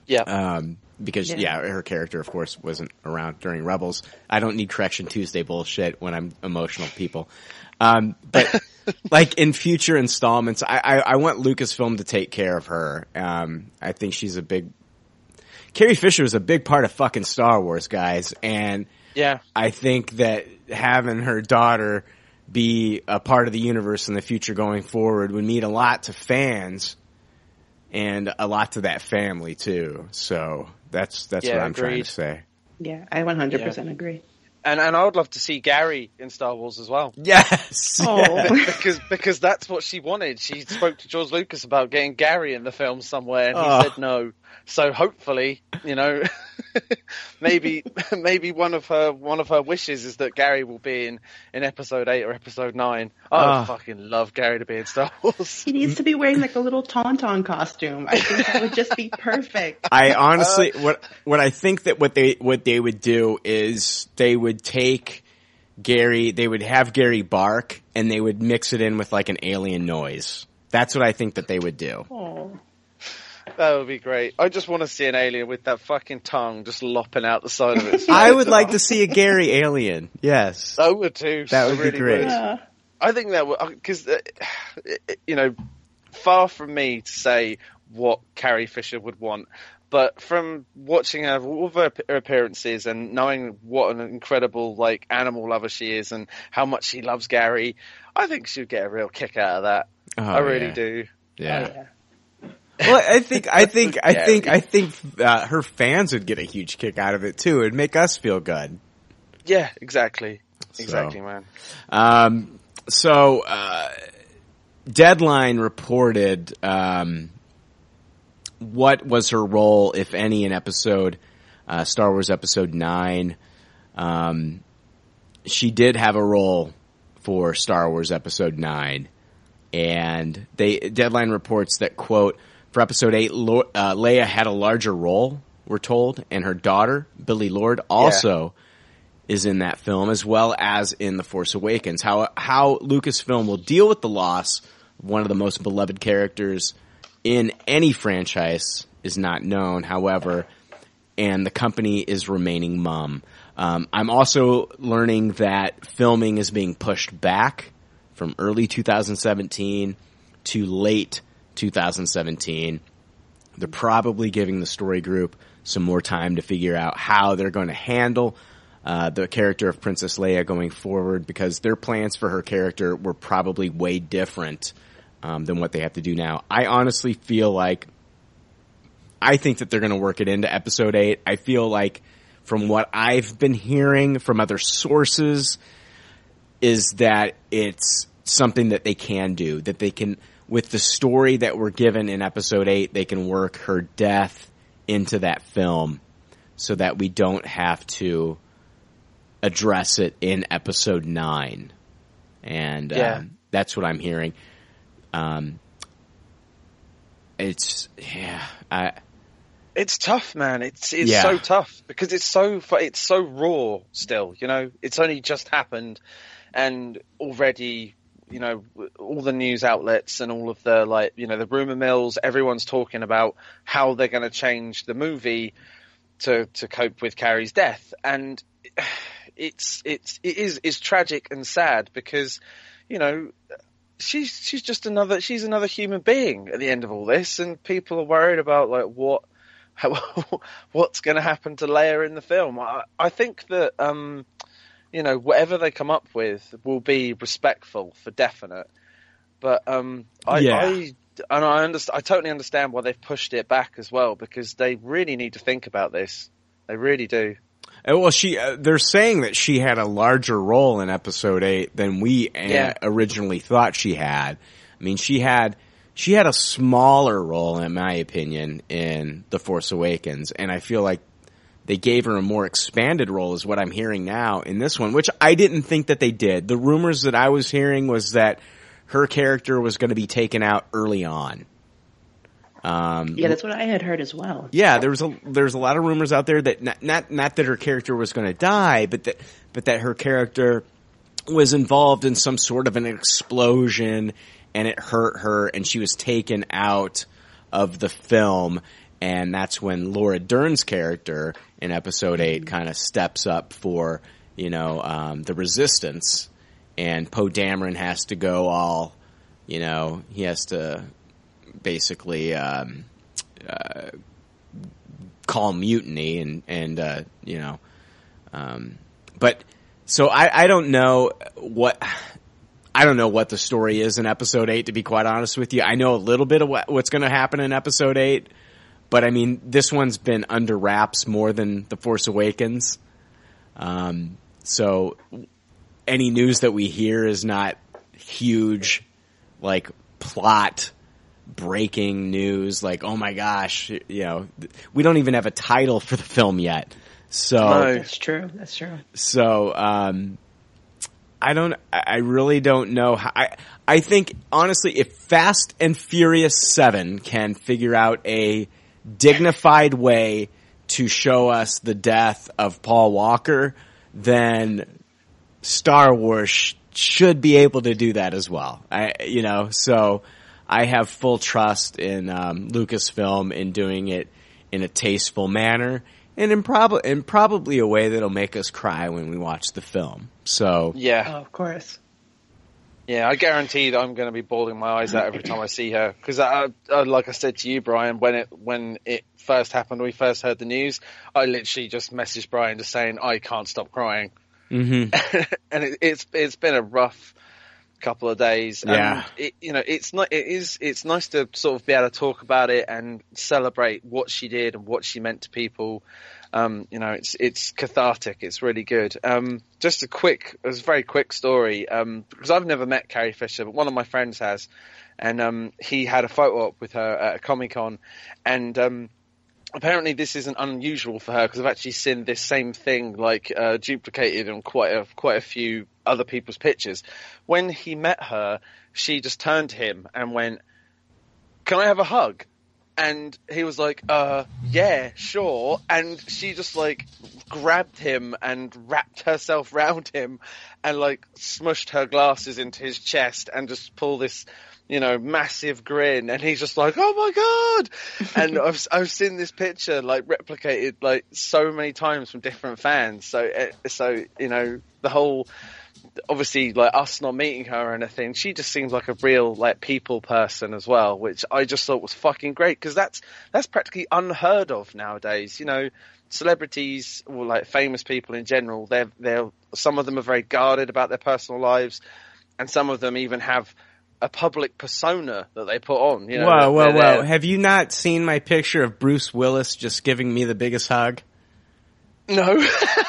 Yeah. Um, because Yeah. yeah. her character, of course, wasn't around during Rebels. I don't need Correction Tuesday bullshit when I'm emotional, people. Um, but like in future installments, I, I, I want Lucasfilm to take care of her. Um, I think she's a big. Carrie Fisher is a big part of fucking Star Wars, guys, and Yeah. I think that having her daughter be a part of the universe in the future going forward would mean a lot to fans and a lot to that family too. So that's that's Yeah, what I'm trying to say. Yeah, I 100% agree. And and I would love to see Gary in Star Wars as well. Yes. Oh, because because that's what she wanted. She spoke to George Lucas about getting Gary in the film somewhere, and he Oh. said no. So hopefully, you know, maybe maybe one of her one of her wishes is that Gary will be in in episode eight or episode nine. I would Ah. fucking love Gary to be in Star Wars. he needs to be wearing like a little tauntaun costume. I think that would just be perfect. I honestly, what what I think that what they what they would do is they would take Gary, they would have Gary bark, and they would mix it in with like an alien noise. That's what I think that they would do. Oh, That would be great. I just want to see an alien with that fucking tongue just lopping out the side of it. I would like to see a Gary alien. Yes, I would too. That I would be great. would. yeah. I think that would because uh, you know, far from me to say what Carrie Fisher would want, but from watching her all of her her appearances and knowing what an incredible like animal lover she is and how much she loves Gary, I think she'd get a real kick out of that. Oh, I really yeah. do. Yeah. Oh, yeah. Well, I think, I think, I think, I think uh, her fans would get a huge kick out of it too. It'd make us feel good. Yeah, exactly, exactly, man. Um, so, uh, Deadline reported um, what was her role, if any, in episode uh, Star Wars Episode Nine. Um, she did have a role for Star Wars Episode Nine, and they Deadline reports that quote for Episode Eight, Lo- uh, Leia had a larger role. We're told, and her daughter Billie Lourd also is in that film as well as in The Force Awakens. How how Lucasfilm will deal with the loss of one of the most beloved characters in any franchise is not known. However, and the company is remaining mum. Um, I'm also learning that filming is being pushed back from early 2017 to late 2017. They're probably giving the story group some more time to figure out how they're going to handle uh, the character of Princess Leia going forward because their plans for her character were probably way different um, than what they have to do now. I honestly feel like I think that they're going to work it into episode eight. I feel like from what I've been hearing from other sources is that it's something that they can do, that they can, with the story that we're given in episode eight, they can work her death into that film so that we don't have to address it in episode nine. And, Yeah. um, that's what I'm hearing. Um, it's, yeah, I, It's tough, man. It's it's Yeah. so tough because it's so it's so raw still. You know, it's only just happened, and already, you know, all the news outlets and all of the like, you know, the rumor mills. Everyone's talking about how they're going to change the movie to to cope with Carrie's death, and it's it's it is it's tragic and sad because, you know. She's she's just another she's another human being at the end of all this, and people are worried about like what how, what's going to happen to Leia in the film. I, I think that um, you know whatever they come up with will be respectful for definite. But um, I, Yeah. I and I understand. I totally understand why they've pushed it back as well because they really need to think about this. They really do. Uh, Well, she uh, they're saying that she had a larger role in episode 8 than we uh, Yeah. originally thought she had. I mean, she had she had a smaller role in my opinion in The Force Awakens and I feel like they gave her a more expanded role is what I'm hearing now in this one, which I didn't think that they did. The rumors that I was hearing was that her character was going to be taken out early on. Um, Yeah, that's what I had heard as well. yeah, there was a there's a lot of rumors out there that not not, not that her character was going to die, but that but that her character was involved in some sort of an explosion and it hurt her and she was taken out of the film and that's when Laura Dern's character in episode 8 kind of steps up for, you know, um, the resistance and Poe Dameron has to go all, you know, he has to basically um, uh, call mutiny and and uh, you know, um, but so I I don't know what. I don't know what the story is in episode eight, to be quite honest with you. I know a little bit of what, what's going to happen in episode eight, but I mean, this one's been under wraps more than The Force Awakens. Um, so any news that we hear is not huge, like plot breaking news. Like, oh my gosh, you know, we don't even have a title for the film yet. So No. That's true. That's true. so um, I don't. I really don't know. How, I I think honestly, if Fast and Furious Seven can figure out a dignified way to show us the death of Paul Walker, then Star Wars sh- should be able to do that as well. I you know so. I have full trust in um, Lucasfilm in doing it in a tasteful manner and in, prob- in probably a way that'll make us cry when we watch the film. So Yeah, Oh, of course. Yeah, I guarantee that I'm going to be bawling my eyes out every time I see her because, like I said to you, Brian, when it when it first happened, we first heard the news. I literally just messaged Brian just saying I can't stop crying, mhm. and it, it's it's been a rough couple of days. Yeah. and it, you know, it's not. It is. It's nice to sort of be able to talk about it and celebrate what she did and what she meant to people. Um, you know, it's it's cathartic. It's really good. Um, just a quick, it was a very quick story um, because I've never met Carrie Fisher, but one of my friends has, and um, he had a photo op with her at a Comic Con, and um, apparently this isn't unusual for her because I've actually seen this same thing like uh, duplicated on quite a quite a few other people's pictures. When he met her, she just turned to him and went, "Can I have a hug?" And he was like, "Uh, yeah, sure." And she just like grabbed him and wrapped herself round him, and like smushed her glasses into his chest and just pulled this you know, massive grin, and he's just like, "Oh my god!" And I've I've seen this picture like replicated like so many times from different fans. So uh, so you know the whole obviously like us not meeting her or anything. She just seems like a real like people person as well, which I just thought was fucking great because that's that's practically unheard of nowadays. You know, celebrities or like famous people in general, they're they're some of them are very guarded about their personal lives, and some of them even have a public persona that they put on. You know, whoa, whoa, they're whoa! Have you not seen my picture of Bruce Willis just giving me the biggest hug? No,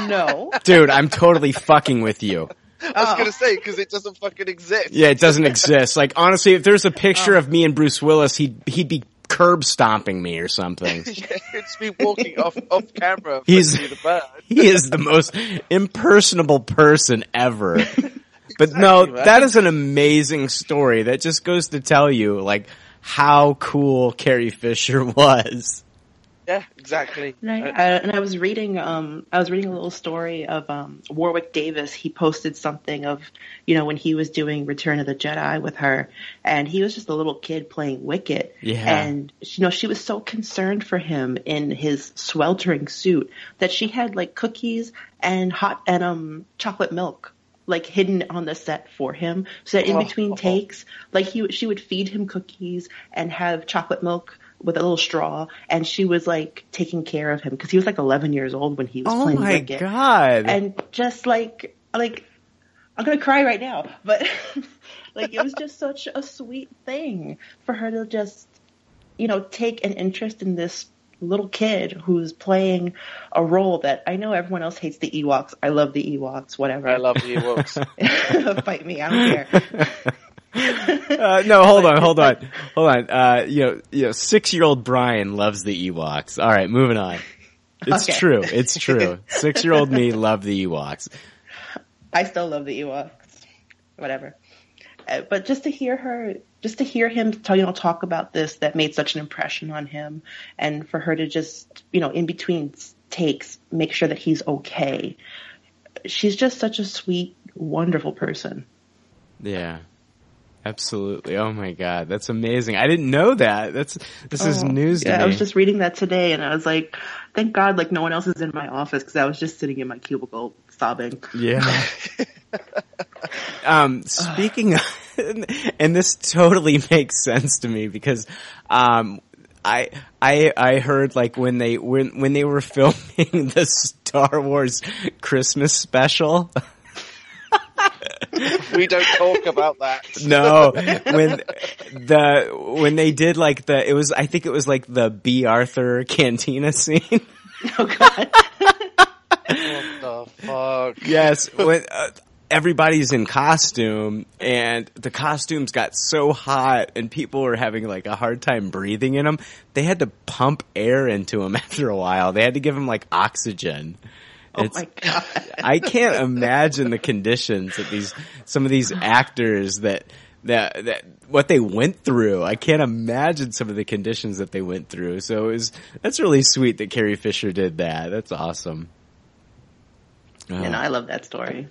No. Dude, I'm totally fucking with you. I was oh. gonna say because it doesn't fucking exist. Yeah, it doesn't exist. Like honestly, if there's a picture oh. of me and Bruce Willis, he'd he'd be curb stomping me or something. it's me walking off off camera. He's- the bird. he is the most impersonable person ever. But no, man. that is an amazing story. That just goes to tell you, like, how cool Carrie Fisher was. Yeah, exactly. And I, Uh, I, and I was reading, um, I was reading a little story of um, Warwick Davis. He posted something of, you know, when he was doing Return of the Jedi with her, and he was just a little kid playing Wicket. Yeah. And you know, she was so concerned for him in his sweltering suit that she had like cookies and hot and um chocolate milk like hidden on the set for him so that in Oh. between takes like he she would feed him cookies and have chocolate milk with a little straw and she was like taking care of him because he was like 11 years old when he was Oh playing my Wicket. god. and just like like I'm gonna cry right now but like it was just such a sweet thing for her to just you know take an interest in this little kid who's playing a role that I know everyone else hates the Ewoks. I love the Ewoks, whatever. I love the Ewoks. Fight me, I don't care. Uh, no, hold on, hold on, hold on. Uh, you know, you know, six-year-old Brian loves the Ewoks. All right, moving on. It's Okay. true. It's true. Six-year-old me loved the Ewoks. I still love the Ewoks. Whatever. Uh, but just to hear her, just to hear him, tell, you know, talk about this that made such an impression on him, and for her to just, you know, in between takes, make sure that he's okay. She's just such a sweet, wonderful person. Yeah. Absolutely. Oh my god, that's amazing. I didn't know that. That's this is Oh, news to yeah. I was just reading that today, and I was like, thank God, like no one else is in my office because I was just sitting in my cubicle sobbing. Yeah. um, speaking of, and this totally makes sense to me because, um, I I I heard like when they when when they were filming the Star Wars Christmas special. We don't talk about that. No, when the when they did like the it was I think it was like the Bea Arthur cantina scene. Oh God. What the fuck? yes, when uh, everybody's in costume and the costumes got so hot and people were having like a hard time breathing in them, they had to pump air into them after a while. They had to give them like oxygen. Oh my God. I can't imagine the conditions that these some of these actors that that that what they went through. I can't imagine some of the conditions that they went through. So it was that's really sweet that Carrie Fisher did that. That's awesome. Uh, And I love that story.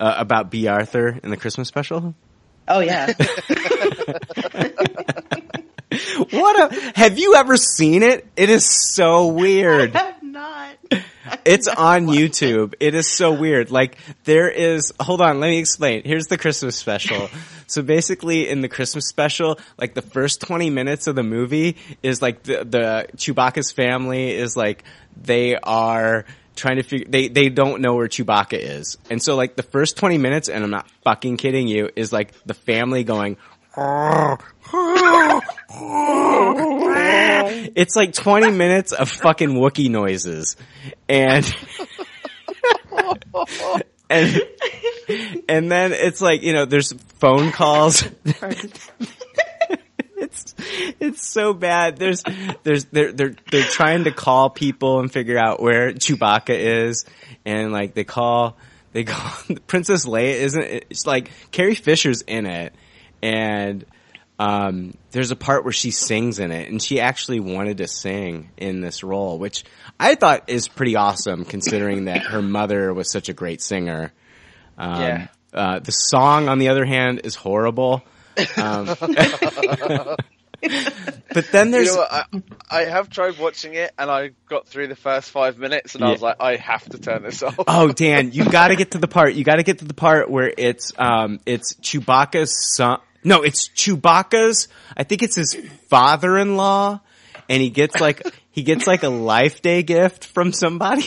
uh, about Bea Arthur in the Christmas special. Oh yeah. What a have you ever seen it? It is so weird. I'm not. It's on YouTube. It is so weird. Like there is, hold on, let me explain. Here's the Christmas special. So basically in the Christmas special, like the first 20 minutes of the movie is like the, the Chewbacca's family is like, they are trying to figure, they, they don't know where Chewbacca is. And so like the first 20 minutes, and I'm not fucking kidding you, is like the family going, it's like 20 minutes of fucking Wookie noises. And, and, and then it's like, you know, there's phone calls. it's, it's so bad. There's, there's, they're, they're, they're trying to call people and figure out where Chewbacca is. And like they call, they call, Princess Leia isn't, it's like Carrie Fisher's in it. And, um, there's a part where she sings in it, and she actually wanted to sing in this role, which I thought is pretty awesome considering that her mother was such a great singer. Um, Yeah. Uh, the song, on the other hand, is horrible. Um, but then You there's know what? I, I have tried watching it, and I got through the first five minutes, and I was like, I have to turn this off. Oh, Dan, you gotta get to the part, you gotta get to the part where it's, um, it's Chewbacca's son, no, it's Chewbacca's, I think it's his father-in-law, and he gets like, he gets like a life day gift from somebody,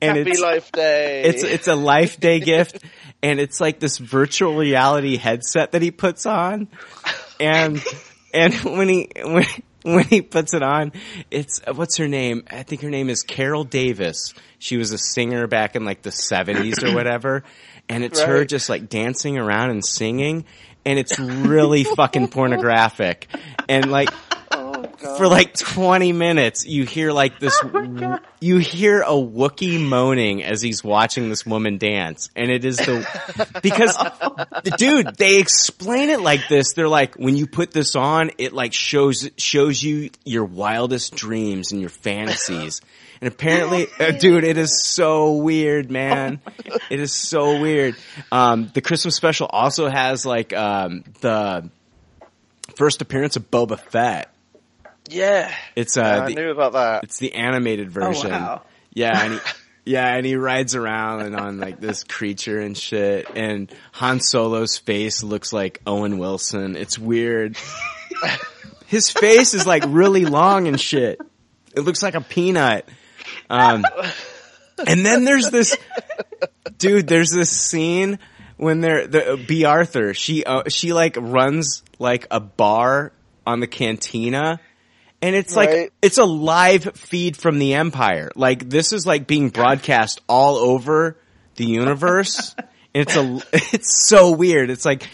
and Happy it's, Life Day. it's, it's a life day gift, and it's like this virtual reality headset that he puts on, and, and when he, when, when he puts it on, it's, what's her name? I think her name is Carol Davis. She was a singer back in like the seventies or whatever. And it's her just like dancing around and singing. And it's really fucking pornographic. And like, for like 20 minutes, you hear like this, oh you hear a Wookiee moaning as he's watching this woman dance. And it is the, because, the dude, they explain it like this. They're like, when you put this on, it like shows, shows you your wildest dreams and your fantasies. And apparently, uh, dude, it is so weird, man. It is so weird. Um, the Christmas special also has like, um, the first appearance of Boba Fett. yeah. It's, uh, I the- knew about that. it's the animated version. wow. Yeah, and he, yeah, and he rides around and on like this creature and shit. And Han Solo's face looks like Owen Wilson. It's weird. His face is like really long and shit. It looks like a peanut. Um, and then there's this dude. There's this scene when they're the Bea Arthur. She uh, she like runs like a bar on the cantina. And it's like, Right. it's a live feed from the Empire. Like, this is like being broadcast all over the universe. It's a, it's so weird. It's like,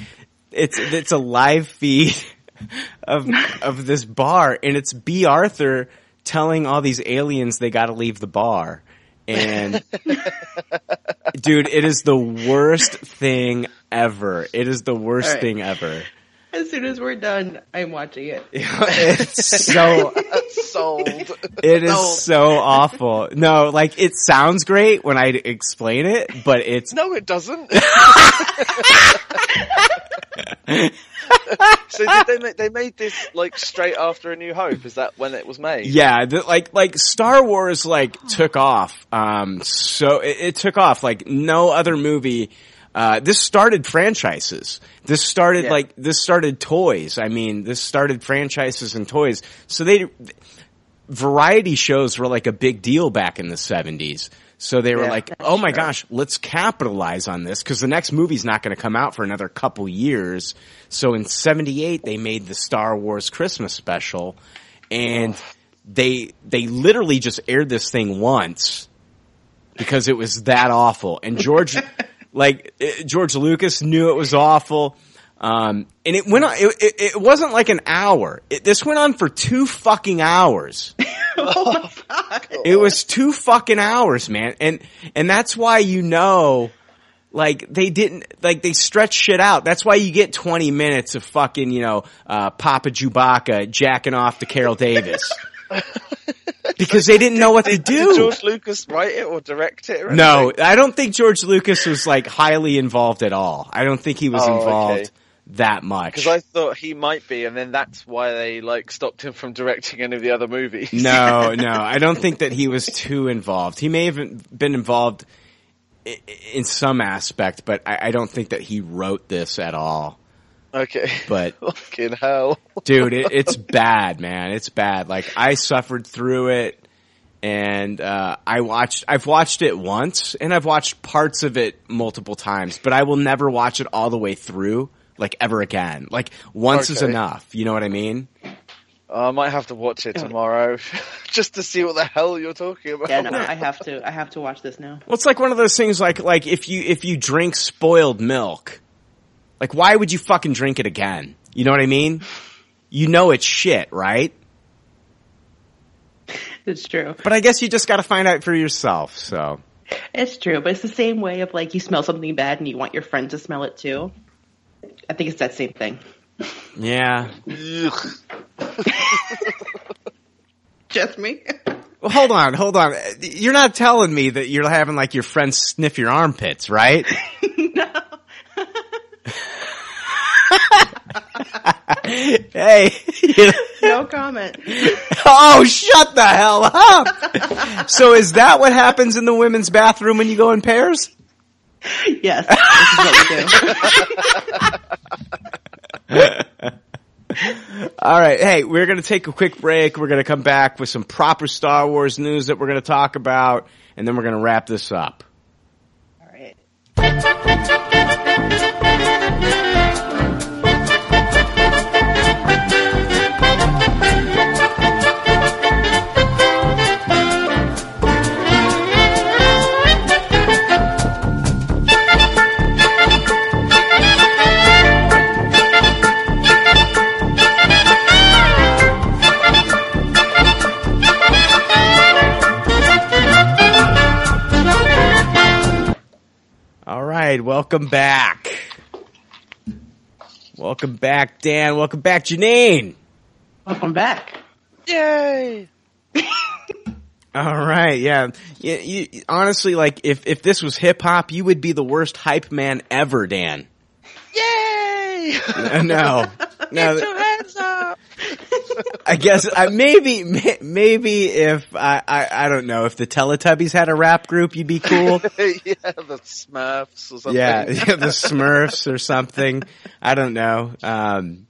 it's, it's a live feed of, of this bar and it's Bea Arthur telling all these aliens they gotta leave the bar. And, dude, it is the worst thing ever. It is the worst right. thing ever. As soon as we're done, I'm watching it. It's so, Sold. It is so awful. No, like it sounds great when I explain it, but it's no, it doesn't. so did they make, they made this like straight after A New Hope? Is that when it was made? yeah, the, like like Star Wars like took off. Um, so it, it took off like no other movie. Uh, this started franchises. This started Yeah. like this started toys. I mean, this started franchises and toys. So they variety shows were like a big deal back in the 70s. So they were Yeah, like, "Oh my gosh, let's capitalize on this because the next movie's not going to come out for another couple years." So in 78 they made the Star Wars Christmas special and they they literally just aired this thing once because it was that awful. And George like eh, George Lucas knew it was awful. Um, and it went on, it, it, it wasn't like an hour. It, this went on for two fucking hours. It was two fucking hours, man. And, and that's why you know, like, they didn't, like, they stretched shit out. That's why you get 20 minutes of fucking, you know, uh, Papa Chewbacca jacking off to Carol Davis. because they didn't know what to Did do. George Lucas write it or direct it? Or No. I don't think George Lucas was like highly involved at all. I don't think he was Oh, involved okay. that much. Because I thought he might be, and then that's why they like stopped him from directing any of the other movies. No, no, I don't think that he was too involved. He may have been involved in some aspect, but I, I don't think that he wrote this at all. Okay. But Fucking hell. dude, it, it's bad, man. It's bad. Like I suffered through it, and uh, I watched. I've watched it once, and I've watched parts of it multiple times, but I will never watch it all the way through, like ever again. Like once is enough. You know what I mean? I might have to watch it tomorrow just to see what the hell you're talking about. Yeah, no, I have to. I have to watch this now. Well, it's like one of those things. Like like if you if you drink spoiled milk, like why would you fucking drink it again? You know what I mean? You know it's shit, right? It's true. But I guess you just got to find out for yourself. So It's true, but it's the same way of like you smell something bad and you want your friend to smell it too. I think it's that same thing. yeah. Just me. Well, hold on, hold on. You're not telling me that you're having like your friends sniff your armpits, right? hey. no comment. oh, shut the hell up. so is that what happens in the women's bathroom when you go in pairs? Yes, this is what we do. All right. Hey, we're going to take a quick break. We're going to come back with some proper Star Wars news that we're going to talk about, and then we're going to wrap this up. All right. Right. Welcome back. Welcome back, Dan. Welcome back, Janine. Welcome back. Yay! All right, yeah. You, you, honestly, like if if this was hip hop, you would be the worst hype man ever, Dan. Yay! No, no. Get your hands up! I guess I maybe maybe if I, I I don't know if the Teletubbies had a rap group, you'd be cool. yeah, the Smurfs or something. yeah, yeah, the Smurfs or something. I don't know. Um,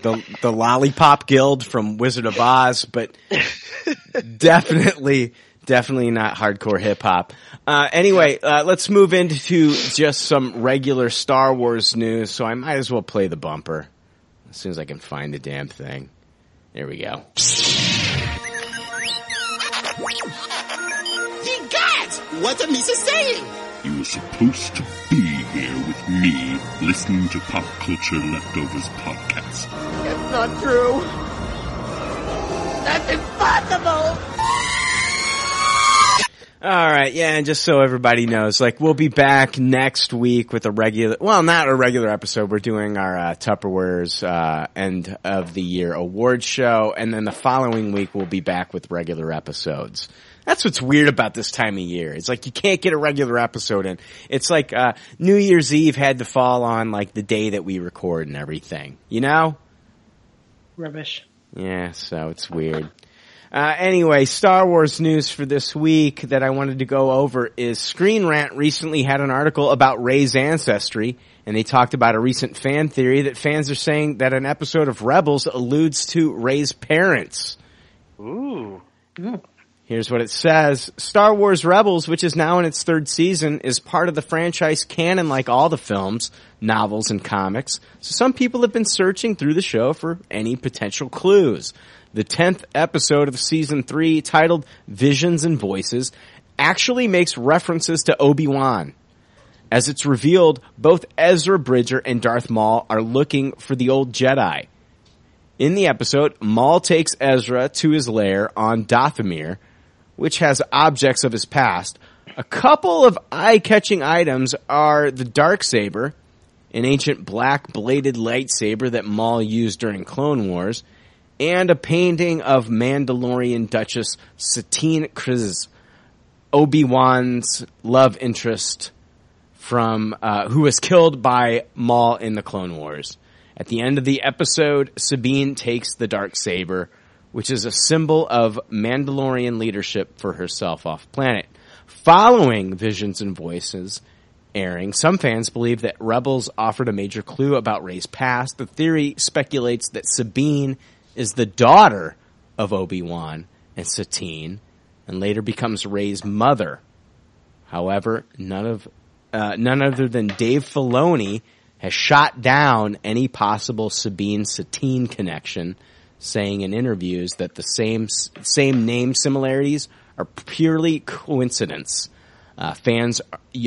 the the Lollipop Guild from Wizard of Oz, but definitely definitely not hardcore hip hop. Uh, anyway, uh, let's move into just some regular Star Wars news. So I might as well play the bumper as soon as I can find the damn thing. There we go. Ye gods! What are Misa saying? You were supposed to be here with me, listening to Pop Culture Leftovers podcast. It's not true. That's impossible! All right, yeah, and just so everybody knows, like we'll be back next week with a regular, well, not a regular episode. We're doing our uh, Tupperware's uh, end of the year award show, and then the following week we'll be back with regular episodes. That's what's weird about this time of year. It's like you can't get a regular episode in. It's like uh, New Year's Eve had to fall on like the day that we record and everything. You know? Rubbish. Yeah, so it's weird. Uh, anyway, Star Wars news for this week that I wanted to go over is Screen Rant recently had an article about Rey's ancestry, and they talked about a recent fan theory that fans are saying that an episode of Rebels alludes to Rey's parents. Ooh. Here's what it says. Star Wars Rebels, which is now in its third season, is part of the franchise canon like all the films, novels, and comics. So some people have been searching through the show for any potential clues. The 10th episode of season 3, titled Visions and Voices, actually makes references to Obi-Wan. As it's revealed, both Ezra Bridger and Darth Maul are looking for the old Jedi. In the episode, Maul takes Ezra to his lair on Dathomir, which has objects of his past. A couple of eye-catching items are the dark saber, an ancient black bladed lightsaber that Maul used during Clone Wars, and a painting of Mandalorian Duchess Satine Kryze, Obi-Wan's love interest from uh, who was killed by Maul in the Clone Wars. At the end of the episode, Sabine takes the dark saber, which is a symbol of Mandalorian leadership for herself off planet. Following Visions and Voices airing, some fans believe that Rebels offered a major clue about Rey's past. The theory speculates that Sabine is the daughter of Obi-Wan and Satine, and later becomes Rey's mother. However, none of uh, none other than Dave Filoni has shot down any possible Sabine Satine connection, saying in interviews that the same same name similarities are purely coincidence. Uh, fans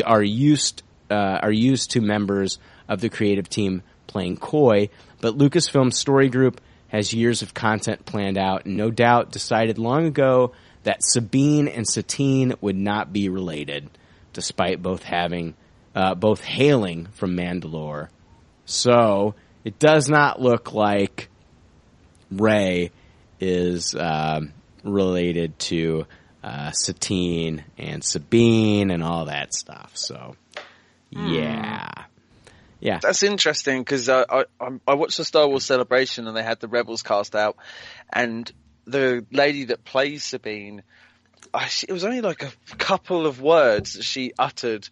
are used uh, are used to members of the creative team playing coy, but Lucasfilm Story Group has years of content planned out and no doubt decided long ago that Sabine and Satine would not be related, despite both having uh, both hailing from Mandalore. So it does not look like Rey is um, related to uh, Satine and Sabine and all that stuff. So yeah. Yeah. That's interesting because uh, I, I I watched the Star Wars celebration and they had the Rebels cast out, and the lady that plays Sabine, I, it was only like a couple of words that she uttered,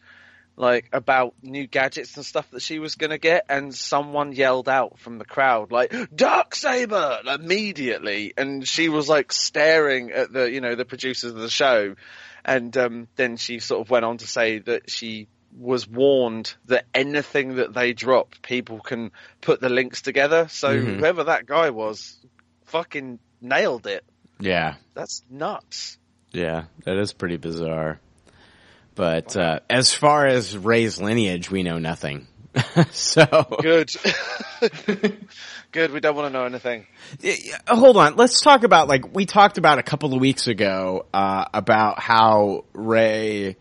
like about new gadgets and stuff that she was gonna get, and someone yelled out from the crowd like "Dark Saber" immediately, and she was like staring at the you know the producers of the show, and um, then she sort of went on to say that she was warned that anything that they drop, people can put the links together. So Mhm. whoever that guy was, fucking nailed it. Yeah. That's nuts. Yeah, that is pretty bizarre. But uh, as far as Rey's lineage, we know nothing. so Good. Good. We don't want to know anything. Hold on. Let's talk about like we talked about a couple of weeks ago uh, about how Rey,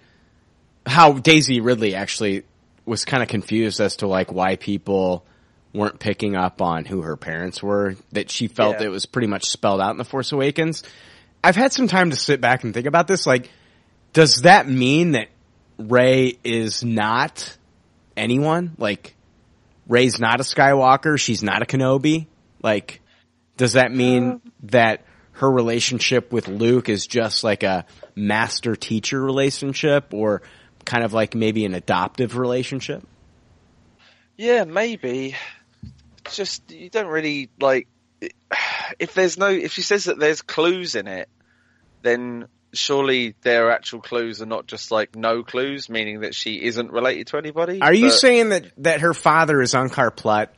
how Daisy Ridley actually was kind of confused as to like why people weren't picking up on who her parents were. That she felt Yeah. it was pretty much spelled out in the Force Awakens. I've had some time to sit back and think about this. Like, does that mean that Rey is not anyone? Like, Rey's not a Skywalker. She's not a Kenobi. Like, does that mean um. that her relationship with Luke is just like a master teacher relationship or kind of like maybe an adoptive relationship? Yeah, maybe. Just you don't really like if there's no if she says that there's clues in it, then surely their actual clues are not just like no clues, meaning that she isn't related to anybody. Are you saying that, that her father is Unkar Plutt?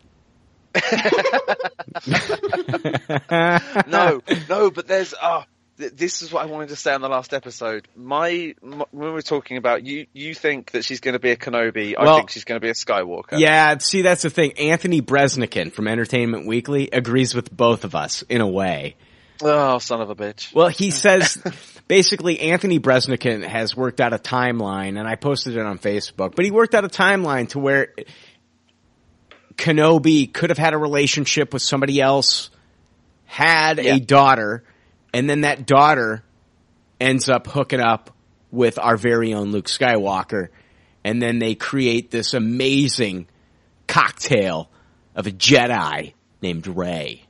no, no, but there's ah. Th this is what I wanted to say on the last episode. My, m when we're talking about you, you think that she's going to be a Kenobi. I think she's going to be a Skywalker. Yeah, see, that's the thing. Anthony Breznican from Entertainment Weekly agrees with both of us in a way. Oh, son of a bitch. Well, he says basically Anthony Breznican has worked out a timeline, and I posted it on Facebook, but he worked out a timeline to where Kenobi could have had a relationship with somebody else, had Yeah. a daughter, and then that daughter ends up hooking up with our very own Luke Skywalker, and then they create this amazing cocktail of a Jedi named Rey.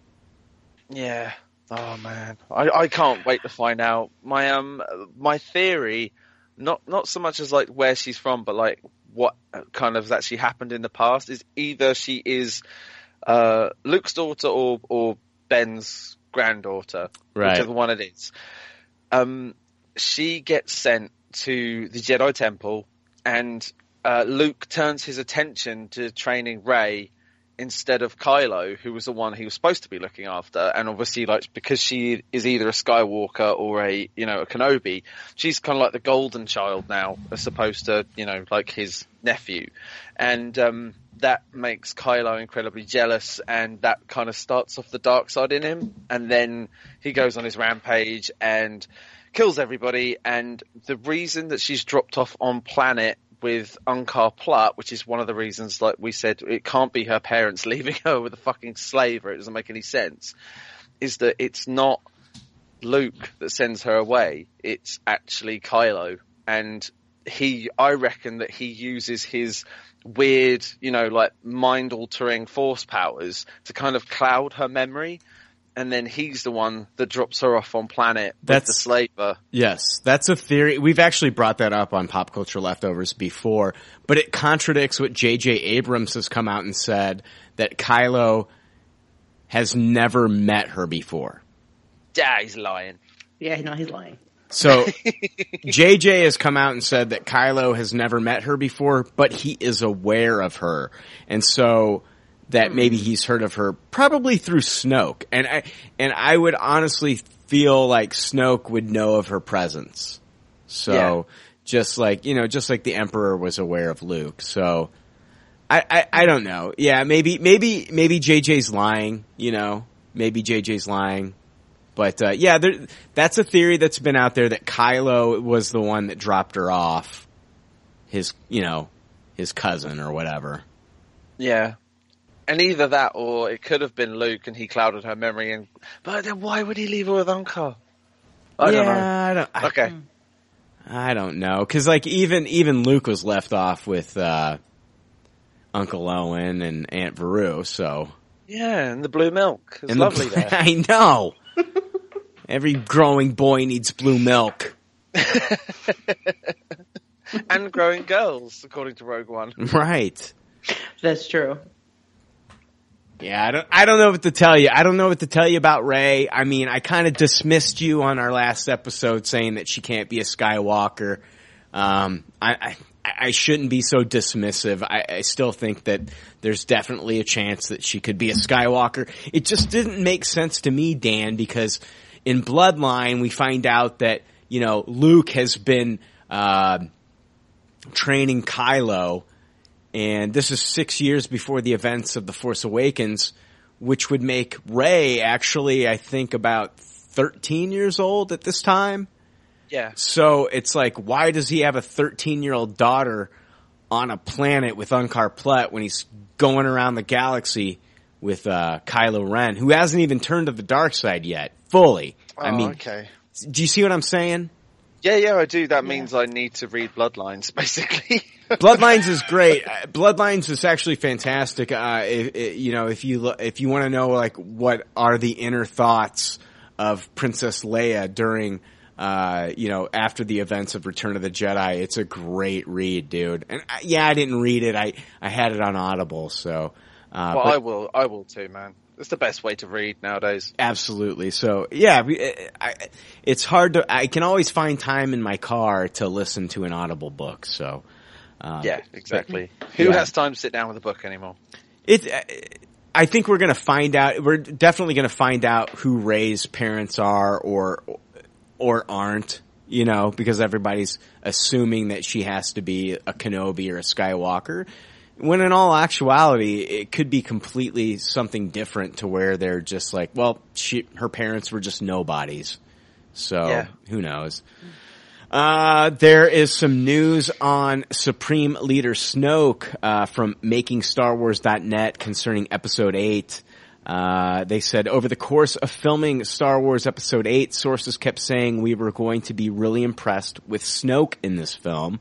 Yeah. Oh man, I, I can't wait to find out. My um my theory, not not so much as like where she's from, but like what kind of has actually happened in the past is either she is uh, Luke's daughter or or Ben's granddaughter, Right. whichever one it is. Um, she gets sent to the Jedi Temple, and uh, Luke turns his attention to training Rey instead of Kylo, who was the one he was supposed to be looking after. And obviously, like because she is either a Skywalker or a you know a Kenobi, she's kind of like the golden child now, as opposed to you know like his nephew, and um, that makes Kylo incredibly jealous, and that kind of starts off the dark side in him, and then he goes on his rampage and kills everybody. And the reason that she's dropped off on planet with Unkar Plutt, which is one of the reasons, like we said, it can't be her parents leaving her with a fucking slave, or it doesn't make any sense, is that it's not Luke that sends her away. It's actually Kylo. And he, I reckon that he uses his weird, you know, like mind altering force powers to kind of cloud her memory. And then he's the one that drops her off on planet with the That's- slaver. Yes, that's a theory. We've actually brought that up on Pop Culture Leftovers before, but it contradicts what J.J. Abrams has come out and said that Kylo has never met her before. Yeah, he's lying. Yeah, no, he's lying. So JJ has come out and said that Kylo has never met her before, but he is aware of her. And so that hmm. maybe he's heard of her probably through Snoke. And I and I would honestly feel like Snoke would know of her presence. So Yeah. just like, you know, just like the Emperor was aware of Luke. So I, I, I don't know. Yeah, maybe maybe maybe JJ's lying, you know. Maybe JJ's lying. But uh, yeah, there, that's a theory that's been out there that Kylo was the one that dropped her off, his you know, his cousin or whatever. Yeah. And either that or it could have been Luke and he clouded her memory and but then why would he leave her with Uncle? I don't know. yeah, I don't. Okay. I don't know because like even even Luke was left off with uh, Uncle Owen and Aunt Beru, so Yeah, and the blue milk. It's And the- lovely there. I know. Every growing boy needs blue milk, and growing girls, according to Rogue One. right? That's true. Yeah, I don't, I don't know what to tell you. I don't know what to tell you about Rey. I mean, I kind of dismissed you on our last episode saying that she can't be a Skywalker. Um, I, I, I shouldn't be so dismissive. I, I still think that there's definitely a chance that she could be a Skywalker. It just didn't make sense to me, Dan, because in Bloodline we find out that, you know, Luke has been, uh, training Kylo and this is six years before the events of The Force Awakens, which would make Rey actually, I think, about 13 years old at this time. Yeah. So it's like, why does he have a 13 year old daughter on a planet with Unkar Plutt when he's going around the galaxy with uh, Kylo Ren, who hasn't even turned to the dark side yet, fully? I Oh, mean, okay. do you see what I'm saying? Yeah, yeah, I do. That means I need to read Bloodlines, basically. Bloodlines is great. Uh, Bloodlines is actually fantastic. Uh, if, if- you know, if you lo- if you want to know like what are the inner thoughts of Princess Leia during, uh, you know, after the events of Return of the Jedi, it's a great read, dude. And I, yeah, I didn't read it. I I had it on Audible, so. Uh, well, but- I will. I will too, man. It's the best way to read nowadays. Absolutely. So yeah, I, it's hard to. I can always find time in my car to listen to an Audible book. So um, yeah, exactly. Who yeah. has time to sit down with a book anymore? It. I think we're going to find out. We're definitely going to find out who Rey's parents are, or or aren't. You know, because everybody's assuming that she has to be a Kenobi or a Skywalker. When in all actuality, it could be completely something different to where they're just like, well, she, her parents were just nobodies. So Yeah. who knows? Uh, there is some news on Supreme Leader Snoke uh, from MakingStarWars.net concerning Episode 8. Uh, they said over the course of filming Star Wars Episode 8, sources kept saying we were going to be really impressed with Snoke in this film.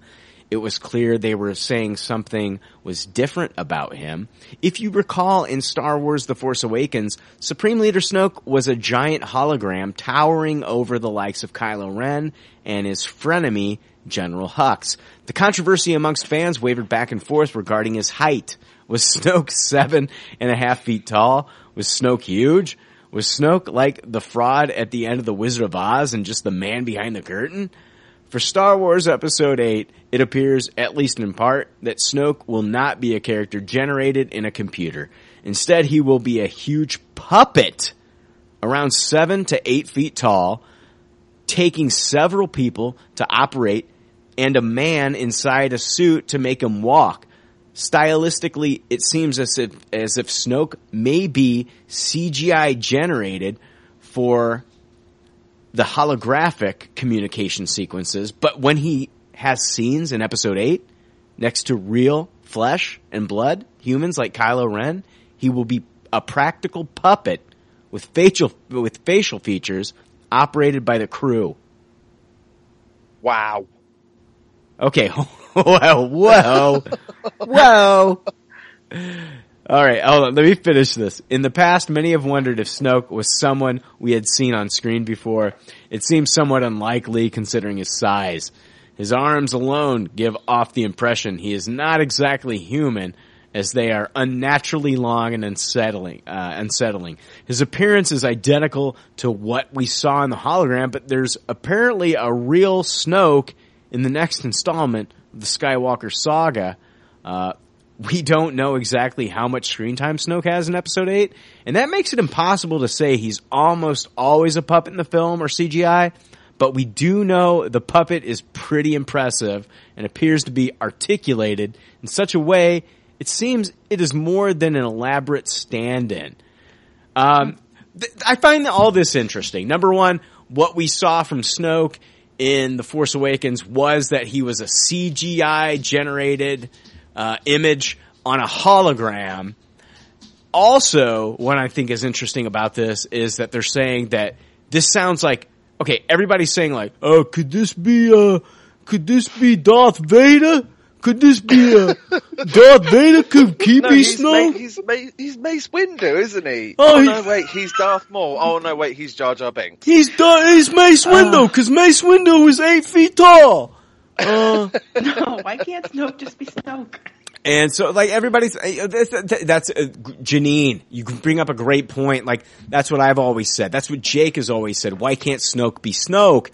It was clear they were saying something was different about him. If you recall in Star Wars The Force Awakens, Supreme Leader Snoke was a giant hologram towering over the likes of Kylo Ren and his frenemy, General Hux. The controversy amongst fans wavered back and forth regarding his height. Was Snoke seven and a half feet tall? Was Snoke huge? Was Snoke like the fraud at the end of The Wizard of Oz and just the man behind the curtain? For Star Wars Episode 8, it appears, at least in part, that Snoke will not be a character generated in a computer. Instead, he will be a huge puppet, around 7 to 8 feet tall, taking several people to operate and a man inside a suit to make him walk. Stylistically, it seems as if, as if Snoke may be CGI generated for the holographic communication sequences, but when he has scenes in episode 8 next to real flesh and blood, humans like Kylo Ren, he will be a practical puppet with facial with facial features operated by the crew. Wow. Okay. whoa, whoa, whoa. All right, hold on. Let me finish this. In the past, many have wondered if Snoke was someone we had seen on screen before. It seems somewhat unlikely considering his size. His arms alone give off the impression he is not exactly human, as they are unnaturally long and unsettling. Uh, unsettling. His appearance is identical to what we saw in the hologram, but there's apparently a real Snoke in the next installment of the Skywalker saga. Uh, we don't know exactly how much screen time Snoke has in episode 8, and that makes it impossible to say he's almost always a puppet in the film or CGI, but we do know the puppet is pretty impressive and appears to be articulated in such a way it seems it is more than an elaborate stand-in. Um, th- I find all this interesting. Number one, what we saw from Snoke in The Force Awakens was that he was a CGI generated uh, image on a hologram. Also, what I think is interesting about this is that they're saying that this sounds like okay. Everybody's saying like, oh, could this be uh, could this be Darth Vader? Could this be uh, Darth Vader? Could he No, be he's, Ma- Snoke? he's, Ma- he's Mace Windu, isn't he? Oh, Oh, he- no, wait, he's Darth Maul. Oh no, wait, he's Jar Jar Binks. He's Dar- he's Mace Windu because Mace Windu is eight feet tall. Uh, no, why can't Snoke just be Snoke? And so, like everybody's, uh, that's, that's uh, Janine. You bring up a great point. Like that's what I've always said. That's what Jake has always said. Why can't Snoke be Snoke?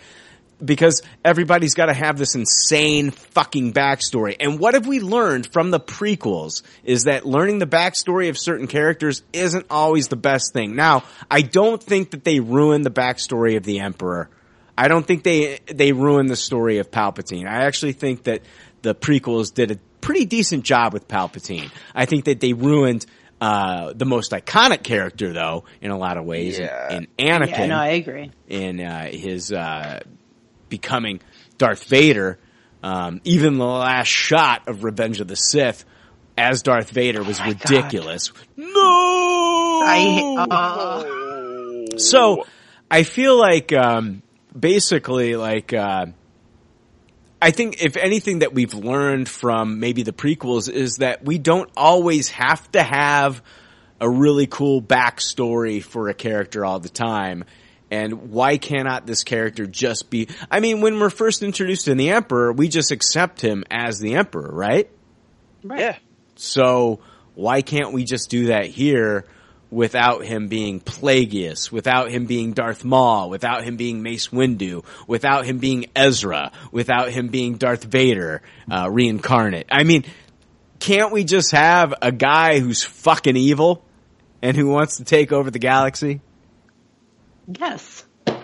Because everybody's got to have this insane fucking backstory. And what have we learned from the prequels is that learning the backstory of certain characters isn't always the best thing. Now, I don't think that they ruin the backstory of the Emperor. I don't think they they ruined the story of Palpatine. I actually think that the prequels did a pretty decent job with Palpatine. I think that they ruined uh, the most iconic character, though, in a lot of ways, Yeah. in, in Anakin, Yeah, no, I agree. in uh, his uh, becoming Darth Vader. Um, even the last shot of Revenge of the Sith as Darth Vader was ridiculous. No, I uh, so I feel like um, basically like uh, I think if anything that we've learned from maybe the prequels is that we don't always have to have a really cool backstory for a character all the time. And why cannot this character just be? I mean, when we're first introduced to the Emperor, we just accept him as the Emperor, right? right. Yeah. So why can't we just do that here without him being Plagueis, without him being Darth Maul, without him being Mace Windu, without him being Ezra, without him being Darth Vader uh, reincarnate? I mean, can't we just have a guy who's fucking evil and who wants to take over the galaxy? Yes. All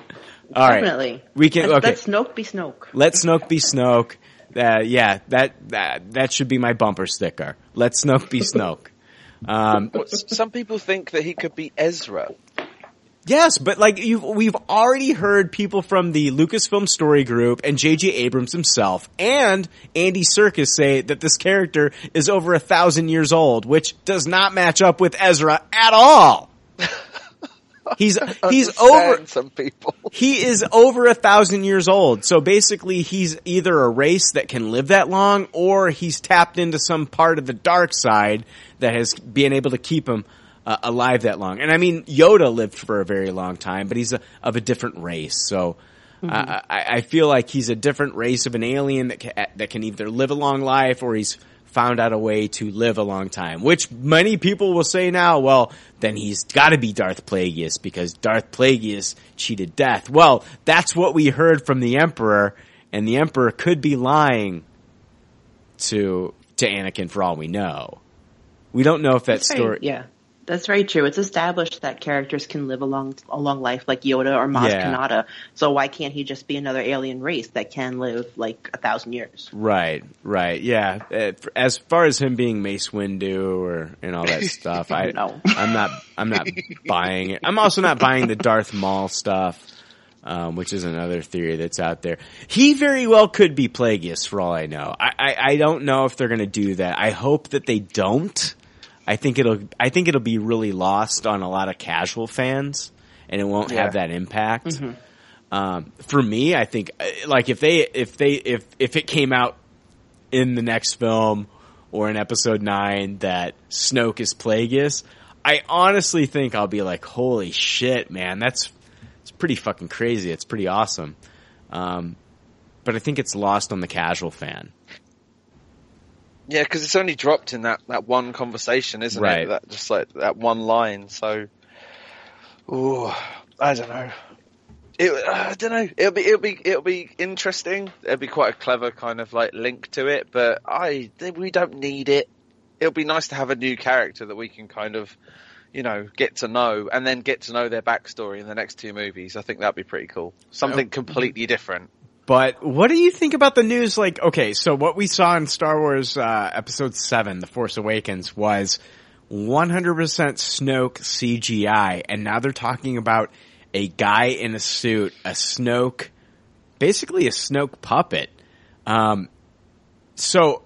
right, definitely. we can. Let, Okay, let Snoke be Snoke. let Snoke be Snoke. Uh, yeah, that that that should be my bumper sticker. Let Snoke be Snoke. Um, Some people think that he could be Ezra. Yes, but like you, we've already heard people from the Lucasfilm Story Group and J.J. Abrams himself and Andy Serkis say that this character is over a thousand years old, which does not match up with Ezra at all. He's he's over some people. he is over a thousand years old. So basically he's either a race that can live that long or he's tapped into some part of the dark side that has been able to keep him uh, alive that long. And I mean, Yoda lived for a very long time, but he's a, of a different race. So uh, I, I feel like he's a different race of an alien that can, that can either live a long life or he's found out a way to live a long time, which many people will say now, well, then he's gotta be Darth Plagueis because Darth Plagueis cheated death. Well, that's what we heard from the Emperor, and the Emperor could be lying to, to Anakin for all we know. We don't know if that story, yeah, that's very true. It's established that characters can live a long, a long life, like Yoda or Maz Yeah. Kanata. So why can't he just be another alien race that can live like a thousand years? Right, right, yeah. Uh, As far as him being Mace Windu or and all that stuff, I No. I'm not I'm not buying it. I'm also not buying the Darth Maul stuff, um, which is another theory that's out there. He very well could be Plagueis for all I know. I I, I don't know if they're going to do that. I hope that they don't. I think it'll I think it'll be really lost on a lot of casual fans, and it won't have that impact. Um, for me, I think uh, like if they if they if if it came out in the next film or in episode nine that Snoke is Plagueis, I honestly think I'll be like, holy shit, man, that's it's pretty fucking crazy. It's pretty awesome. Um, but I think it's lost on the casual fan. Yeah, because it's only dropped in that, that one conversation, isn't Right. it? That just like that one line. So, ooh, I don't know. It, uh, I don't know. It'll be it'll be it'll be interesting. It'll be quite a clever kind of like link to it, but I we don't need it. It'll be nice to have a new character that we can kind of, you know, get to know and then get to know their backstory in the next two movies. I think that'd be pretty cool. Something completely different. But what do you think about the news? Like, okay, so what we saw in Star Wars uh, Episode Seven, The Force Awakens, was 100% Snoke CGI, and now they're talking about a guy in a suit, a Snoke, basically a Snoke puppet. Um, so,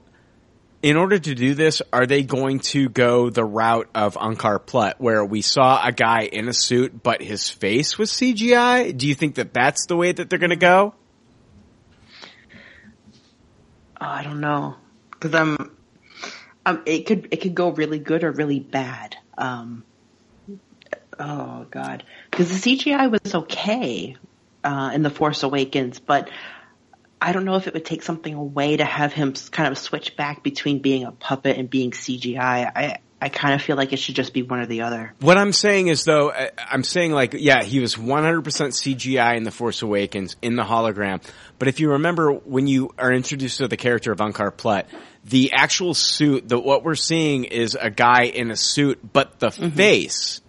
in order to do this, are they going to go the route of Unkar Plutt, where we saw a guy in a suit, but his face was CGI? Do you think that that's the way that they're going to go? Oh, I don't know because I'm. Um, it could it could go really good or really bad. Um, oh God, because the CGI was okay uh, in the Force Awakens, but I don't know if it would take something away to have him kind of switch back between being a puppet and being CGI. I I kind of feel like it should just be one or the other. What I'm saying is though, I'm saying like, yeah, he was 100% CGI in The Force Awakens in the hologram. But if you remember when you are introduced to the character of Unkar Plutt, the actual suit, the, what we're seeing is a guy in a suit, but the mm-hmm. face,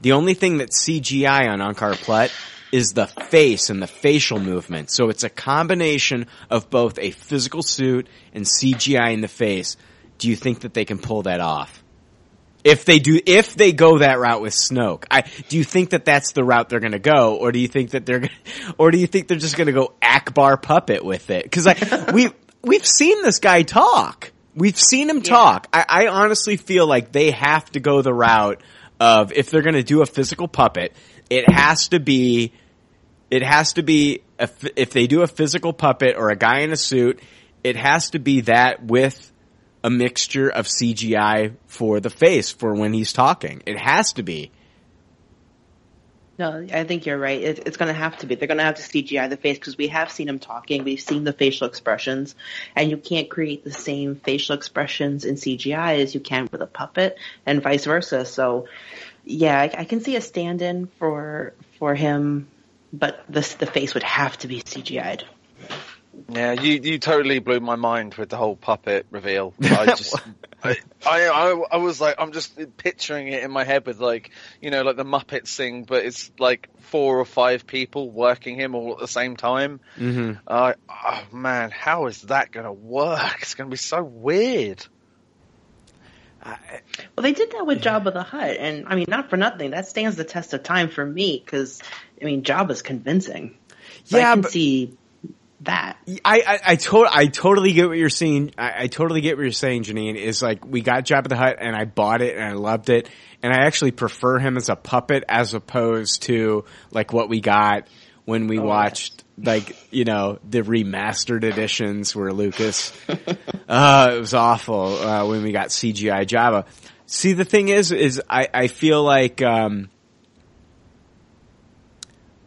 the only thing that's CGI on Unkar Plutt is the face and the facial movement. So it's a combination of both a physical suit and CGI in the face. Do you think that they can pull that off? If they do, if they go that route with Snoke, I, do you think that that's the route they're going to go, or do you think that they're, or do you think they're just going to go Ackbar puppet with it? Because like we we've seen this guy talk, we've seen him talk. I, I honestly feel like they have to go the route of if they're going to do a physical puppet, it has to be, it has to be if they do a physical puppet or a guy in a suit, it has to be that with a mixture of CGI for the face for when he's talking. It has to be. No, I think you're right. It, it's going to have to be. They're going to have to CGI the face because we have seen him talking. We've seen the facial expressions, and you can't create the same facial expressions in CGI as you can with a puppet, and vice versa. So, yeah, I, I can see a stand-in for for him, but this the face would have to be CGI'd. Yeah, you you totally blew my mind with the whole puppet reveal. I just, I, I, I, I was like, I'm just picturing it in my head with like, you know, like the Muppets thing, but it's like four or five people working him all at the same time. Mm-hmm. Uh, oh man, how is that going to work? It's going to be so weird. Well, they did that with Jabba the Hutt, and I mean, not for nothing. That stands the test of time for me because I mean, Jabba's convincing. So Yeah, I can but- see that. I I, I, to- I totally get what you're saying. I, I totally get what you're saying, Janine. Is like we got Jabba the Hutt and I bought it and I loved it, and I actually prefer him as a puppet as opposed to like what we got when we watched like you know the remastered editions where Lucas. uh, it was awful uh, when we got CGI Jabba. See, the thing is, is I I feel like. um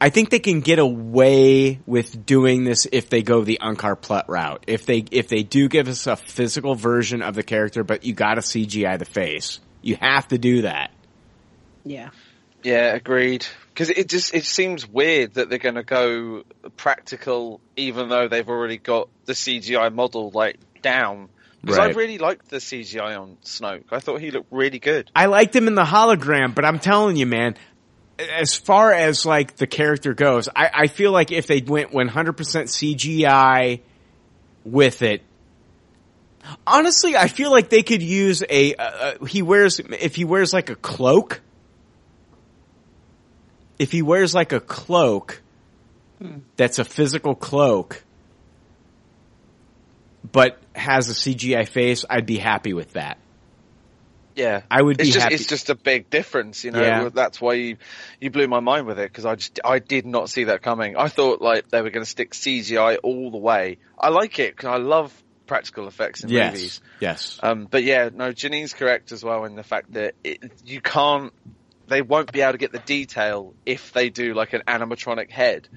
I think they can get away with doing this if they go the Unkar Plutt route. If they if they do give us a physical version of the character, but you got to CGI the face. You have to do that. Yeah. Yeah, agreed. Because it just it seems weird that they're going to go practical, even though they've already got the CGI model like down. Because I really liked the CGI on Snoke. I thought he looked really good. I liked him in the hologram, but I'm telling you, man, as far as like the character goes, I, I feel like if they went 100% CGI with it, honestly, I feel like they could use a, uh, uh, he wears, if he wears like a cloak, if he wears like a cloak, that's a physical cloak, but has a CGI face, I'd be happy with that. Yeah, I would it's be just, happy- It's just a big difference, you know. Yeah. That's why you you blew my mind with it because I just I did not see that coming. I thought like they were going to stick CGI all the way. I like it because I love practical effects in Yes. movies. Yes. Um, but yeah, no, Janine's correct as well in the fact that it, you can't, they won't be able to get the detail if they do like an animatronic head.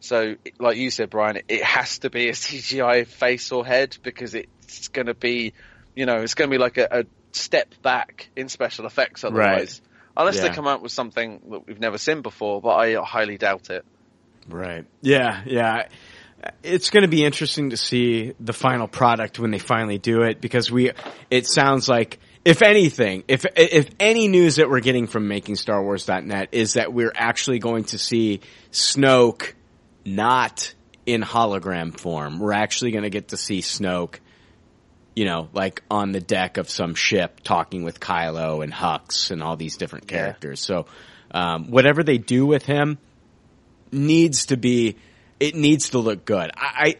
So, like you said, Brian, it, it has to be a CGI face or head because it's going to be, you know, it's going to be like a, a step back in special effects otherwise. Unless Yeah. they come out with something that we've never seen before, but I highly doubt it. Right. Yeah, yeah. It's going to be interesting to see the final product when they finally do it because we, it sounds like, if anything, if, if any news that we're getting from making Star makingstarwars.net is that we're actually going to see Snoke not in hologram form. We're actually going to get to see Snoke, you know, like on the deck of some ship talking with Kylo and Hux and all these different characters. So, um, whatever they do with him, needs to be it needs to look good. I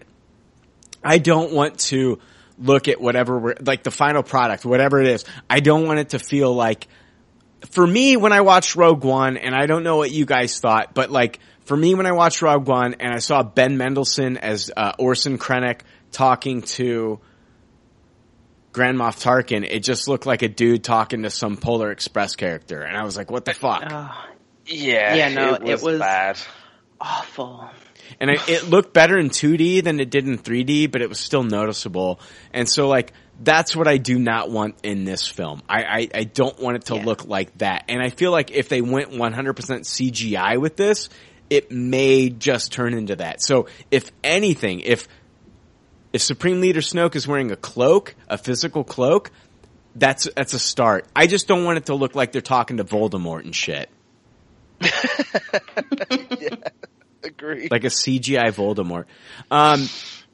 I, I don't want to look at whatever we're like the final product, whatever it is. I don't want it to feel like for me when I watched Rogue One, and I don't know what you guys thought, but like for me when I watched Rogue One and I saw Ben Mendelsohn as uh, Orson Krennic talking to Grand Moff Tarkin, it just looked like a dude talking to some Polar Express character, and I was like, "What the fuck?" Uh, yeah, Yeah, no, it it was, was- bad. Awful. and it, it looked better in 2D than it did in 3D, but it was still noticeable. And so, like, that's what I do not want in this film. I, I, I don't want it to Yeah. look like that. And I feel like if they went 100% CGI with this, it may just turn into that. So, if anything, if if Supreme Leader Snoke is wearing a cloak, a physical cloak, that's that's a start. I just don't want it to look like they're talking to Voldemort and shit. Agreed. like a CGI Voldemort. Um,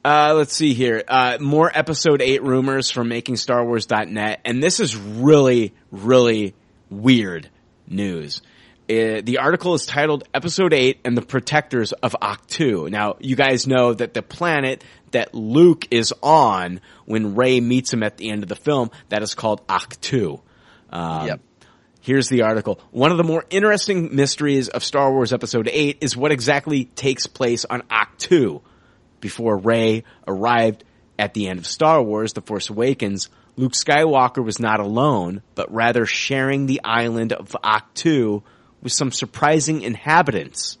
uh, let's see here. Uh, more episode eight rumors from makingstarwars.net. And this is really, really weird news. Uh, the article is titled Episode 8 and the Protectors of Ahch-To. Now, you guys know that the planet that Luke is on when Rey meets him at the end of the film, that is called Ahch-To. Um, Yep. Here's the article. One of the more interesting mysteries of Star Wars Episode 8 is what exactly takes place on Ahch-To. Before Rey arrived at the end of Star Wars The Force Awakens, Luke Skywalker was not alone, but rather sharing the island of Ahch-To with some surprising inhabitants,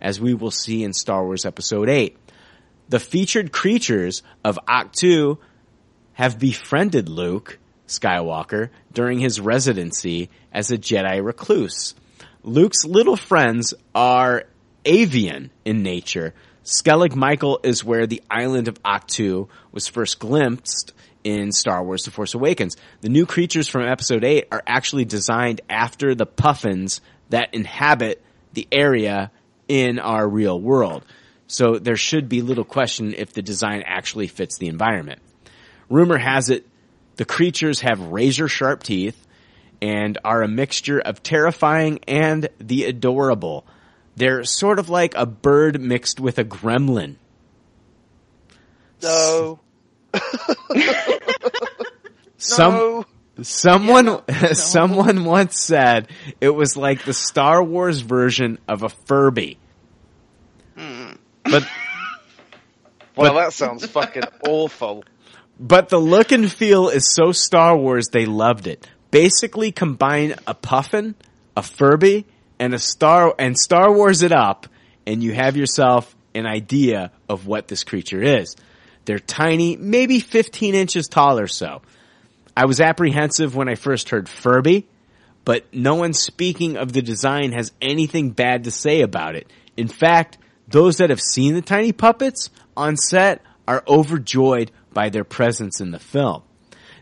as we will see in Star Wars Episode 8. The featured creatures of Ahch-To have befriended Luke Skywalker during his residency as a Jedi recluse. Luke's little friends are avian in nature. Skellig Michael is where the island of Ahch-To was first glimpsed in Star Wars The Force Awakens. The new creatures from episode 8 are actually designed after the puffins that inhabit the area in our real world. So there should be little question if the design actually fits the environment. Rumor has it the creatures have razor sharp teeth and are a mixture of terrifying and the adorable. They're sort of like a bird mixed with a gremlin. No. Some No. someone someone once said it was like the Star Wars version of a Furby. But Well, that sounds fucking awful. but the look and feel is so Star Wars they loved it. Basically combine a puffin, a Furby, and a Star and Star Wars it up and you have yourself an idea of what this creature is. They're tiny, maybe 15 inches tall or so. I was apprehensive when I first heard Furby, but no one speaking of the design has anything bad to say about it. In fact, those that have seen the tiny puppets on set are overjoyed by their presence in the film.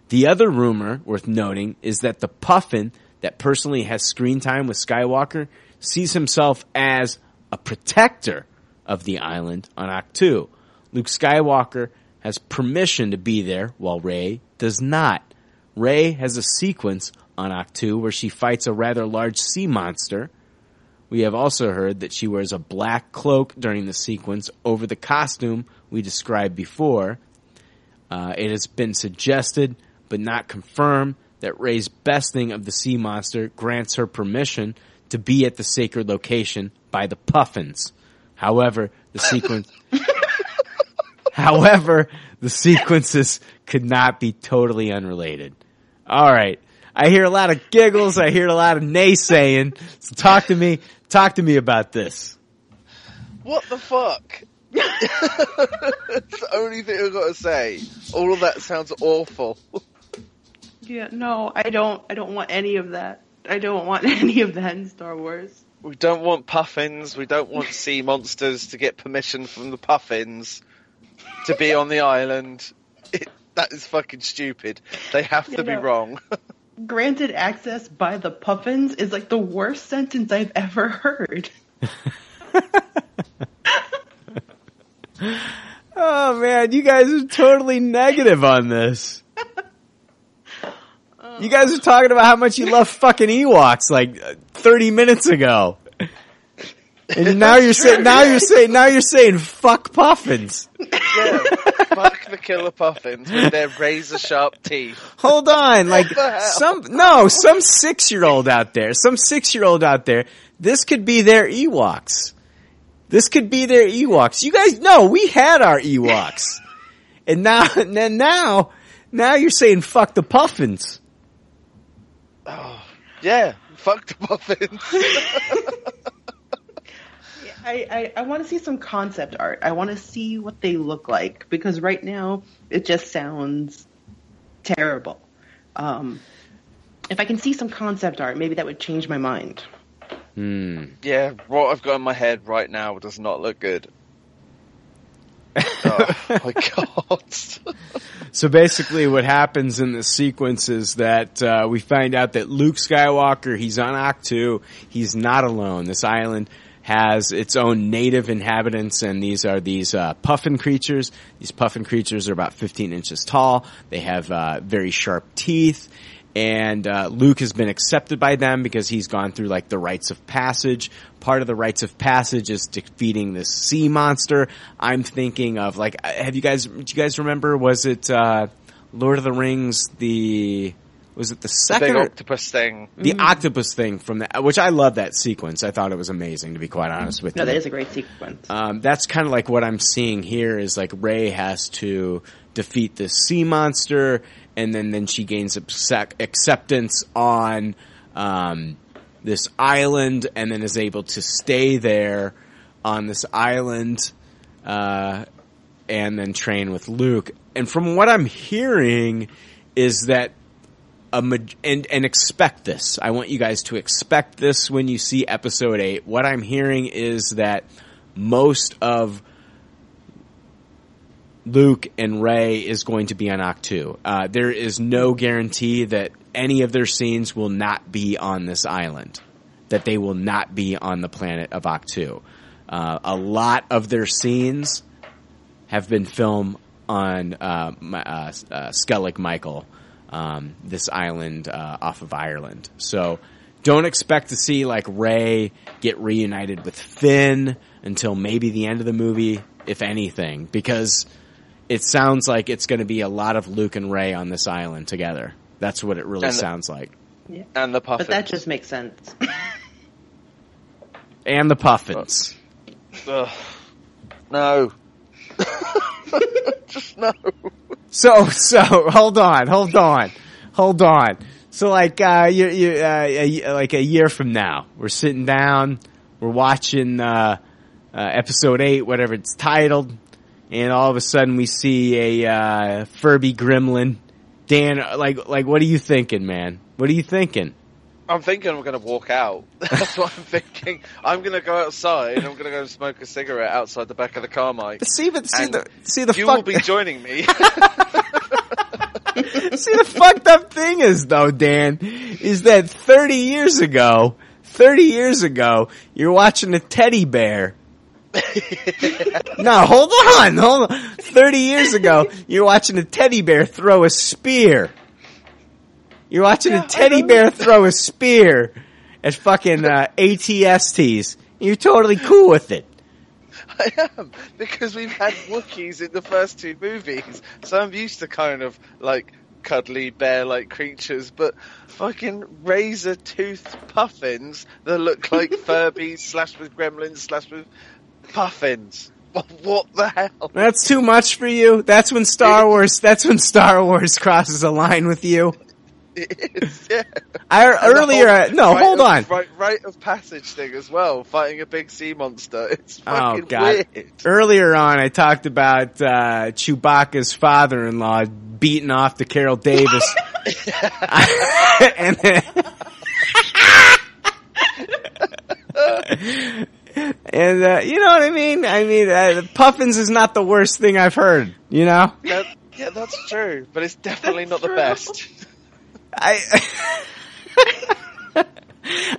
The other rumor worth noting is that the puffin that personally has screen time with Skywalker sees himself as a protector of the island on Ahch-To. Luke Skywalker has permission to be there while Rey does not. Rey has a sequence on Ahch-To where she fights a rather large sea monster. We have also heard that she wears a black cloak during the sequence over the costume we described before. Uh, it has been suggested, but not confirmed, that Rey's besting of the sea monster grants her permission to be at the sacred location by the Puffins. However, the sequence, however, the sequences could not be totally unrelated. All right. I hear a lot of giggles. I hear a lot of naysaying. So talk to me, talk to me about this. What the fuck? It's the only thing I've got to say. All of that sounds awful. Yeah, no, I don't. I don't want any of that. I don't want any of that in Star Wars. We don't want puffins. We don't want sea monsters to get permission from the puffins to be on the island. It, that is fucking stupid. They have to You be know. wrong. Granted access by the puffins is like the worst sentence I've ever heard. Oh man, you guys are totally negative on this. You guys are talking about how much you love fucking Ewoks like uh, 30 minutes ago. And now you're saying, now you're saying, now you're saying fuck puffins. yeah, fuck the killer puffins with their razor sharp teeth. Hold on, like some, no, some six year old out there, some six year old out there, this could be their Ewoks. This could be their Ewoks. You guys know we had our Ewoks. And now, and now, now you're saying fuck the puffins. Oh yeah, fuck the puffins. I, I, I want to see some concept art. I want to see what they look like because right now it just sounds terrible. Um, if I can see some concept art, maybe that would change my mind. Hmm. yeah, what I've got in my head right now does not look good. oh my god. So basically, what happens in the sequence is that uh, we find out that Luke Skywalker, he's on Ahch-To. He's not alone. This island has its own native inhabitants, and these are these uh, puffin creatures. These puffin creatures are about 15 inches tall. They have uh, very sharp teeth. And uh, Luke has been accepted by them because he's gone through like the rites of passage. Part of the rites of passage is defeating this sea monster. I'm thinking of like, uh, have you guys? Do you guys remember? Was it uh, Lord of the Rings? The was it the The second? big octopus thing. the octopus thing from that, which I love that sequence. I thought it was amazing, to be quite honest with No, you. No, that is a great sequence. Um, that's kind of like what I'm seeing here is like Rey has to defeat this sea monster, and then then she gains acceptance on um, this island, and then is able to stay there on this island, uh, and then train with Luke. And from what I'm hearing, is that a and and expect this. I want you guys to expect this when you see episode 8. What I'm hearing is that most of Luke and Rey is going to be on Ahch-To. Uh, there is no guarantee that any of their scenes will not be on this island. That they will not be on the planet of Ahch-To. Uh, a lot of their scenes have been filmed on uh, uh, uh, Skellig Michael, um, this island uh, off of Ireland. So don't expect to see like Rey get reunited with Finn until maybe the end of the movie, if anything, because it sounds like it's going to be a lot of Luke and Rey on this island together. That's what it really And the- sounds like. And the puffins. But that just makes sense. And the Puffins. Ugh. No. Just no. So, so hold on, hold on, hold on. So, like, uh, you, you, uh, a, like a year from now, we're sitting down, we're watching uh, uh, episode eight, whatever it's titled, and all of a sudden we see a uh, Furby gremlin. Dan, like, like, what are you thinking, man? What are you thinking? I'm thinking I'm going to walk out. That's what I'm thinking. I'm going to go outside. I'm going to go and smoke a cigarette outside the back of the Carmike. But see, but see the see the you fuck- will be joining me. See, the fucked up thing is though, Dan, is that 30 years ago, 30 years ago, you're watching a teddy bear. no, hold on, hold on. 30 years ago, you're watching a teddy bear throw a spear. You're watching a teddy bear throw a spear at fucking uh, ATSTs. You're totally cool with it. I am because we've had Wookiees in the first two movies, so I'm used to kind of like cuddly bear-like creatures. But fucking razor tooth puffins that look like Furbies slashed with gremlins slashed with puffins. What, what the hell? That's too much for you. That's when Star Wars. That's when Star Wars crosses a line with you. It is, yeah. I earlier. whole uh, no, rite hold of- on. Right, rite of passage thing as well, fighting a big sea monster. It's Oh god! weird. Earlier on, I talked about uh, Chewbacca's father-in-law beating off to Carol Davis, and then, and uh, you know what I mean. I mean, uh, Puffins is not the worst thing I've heard. You know, That- yeah, that's true, but it's definitely not the best. I.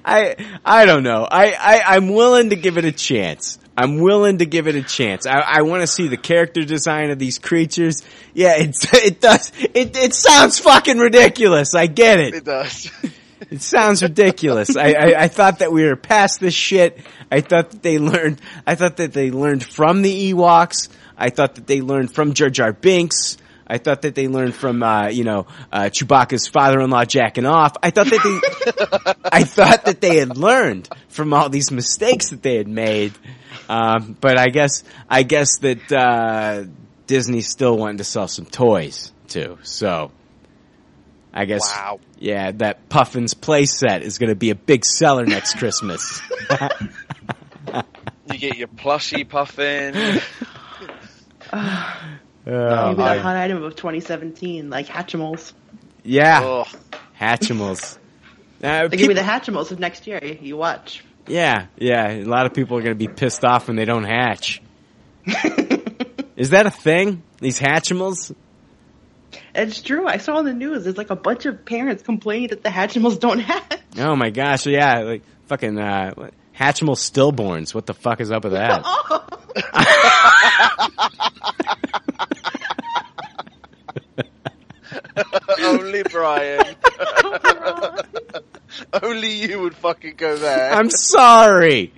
I I don't know. I, I I'm willing to give it a chance. I'm willing to give it a chance. I, I want to see the character design of these creatures. Yeah, it's it does it it sounds fucking ridiculous. I get it. It does. It sounds ridiculous. I, I I thought that we were past this shit. I thought that they learned. I thought that they learned from the Ewoks. I thought that they learned from Jar Jar Binks. I thought that they learned from, uh, you know, uh, Chewbacca's father-in-law jacking off. I thought that they, I thought that they had learned from all these mistakes that they had made. Um, but I guess, I guess that, uh, Disney's still wanting to sell some toys too. So, I guess, Wow. yeah, that Puffin's playset is going to be a big seller next Christmas. You get your plushy puffin. Oh, Maybe my- the hot item of 2017, like Hatchimals. yeah, Ugh. Hatchimals. Uh, They give people- me the Hatchimals of next year. You- You watch. Yeah, yeah. A lot of people are going to be pissed off when they don't hatch. Is that a thing? These Hatchimals? It's true. I saw on the news. There's like a bunch of parents complaining that the Hatchimals don't hatch. Oh my gosh! Yeah, like fucking uh, Hatchimal stillborns. What the fuck is up with that? Only Brian. Only you would fucking go there. I'm sorry.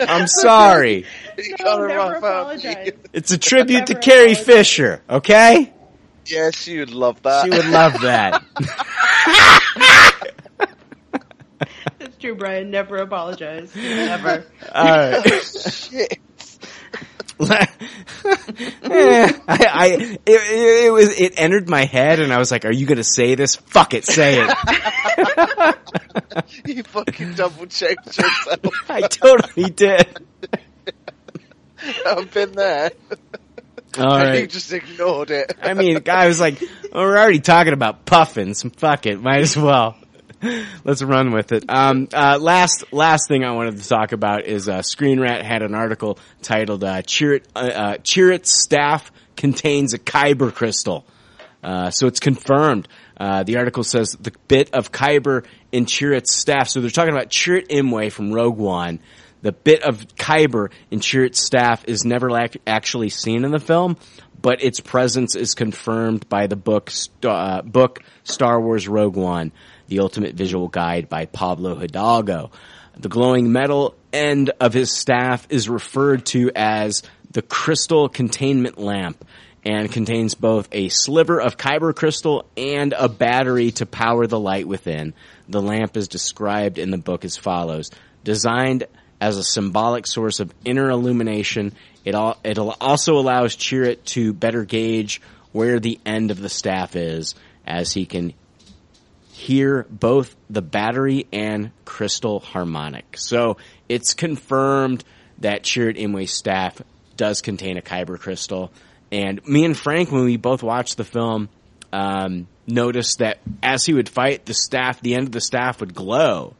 I'm sorry. you No, gotta never rough out. apologize. It's a tribute to Never Carrie apologize. Fisher. Okay, Yes, she would love that. she would love that. That's true, Brian. Never apologize. Never. All right. Shit. Eh, I, I it, it, it was it entered my head, and I was like, "Are you gonna say this? Fuck it, say it." You fucking double checked yourself. I totally did. I've been there. All And you just ignored it. I mean, the guy was like, "We're already talking about puffins. Fuck it, might as well." Let's run with it. Um, uh, last last thing I wanted to talk about is uh, Screen had an article titled uh, "Chirrut uh, uh, staff contains a kyber crystal." Uh, so it's confirmed. Uh, the article says the bit of kyber in Chirrut's staff. So they're talking about Chirrut Imwe from Rogue One. The bit of kyber in Chirrut's staff is never ac- actually seen in the film, but its presence is confirmed by the book, uh, book Star Wars Rogue One, the ultimate visual guide by Pablo Hidalgo. The glowing metal end of his staff is referred to as the crystal containment lamp and contains both a sliver of kyber crystal and a battery to power the light within. The lamp is described in the book as follows. Designed as a symbolic source of inner illumination, it, al- it al- also allows Chirrut to better gauge where the end of the staff is as he can hear both the battery and crystal harmonic. So it's confirmed that Chirrut Imwe's staff does contain a kyber crystal. And me and Frank, when we both watched the film, um, noticed that as he would fight, the staff, the end of the staff would glow.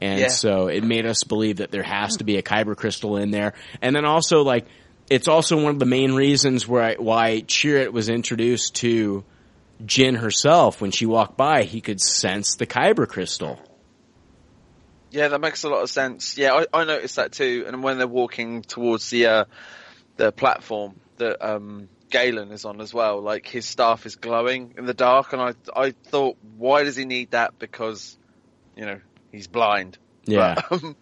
And Yeah. so it made us believe that there has to be a kyber crystal in there. And then also like, it's also one of the main reasons why, why Chirrut was introduced to Jyn herself. When she walked by, he could sense the kyber crystal. Yeah, that makes a lot of sense. Yeah, I, I noticed that too. And when they're walking towards the uh, the platform that um, Galen is on as well, like his staff is glowing in the dark, and I I thought, why does he need that? Because you know he's blind. Yeah. But, um,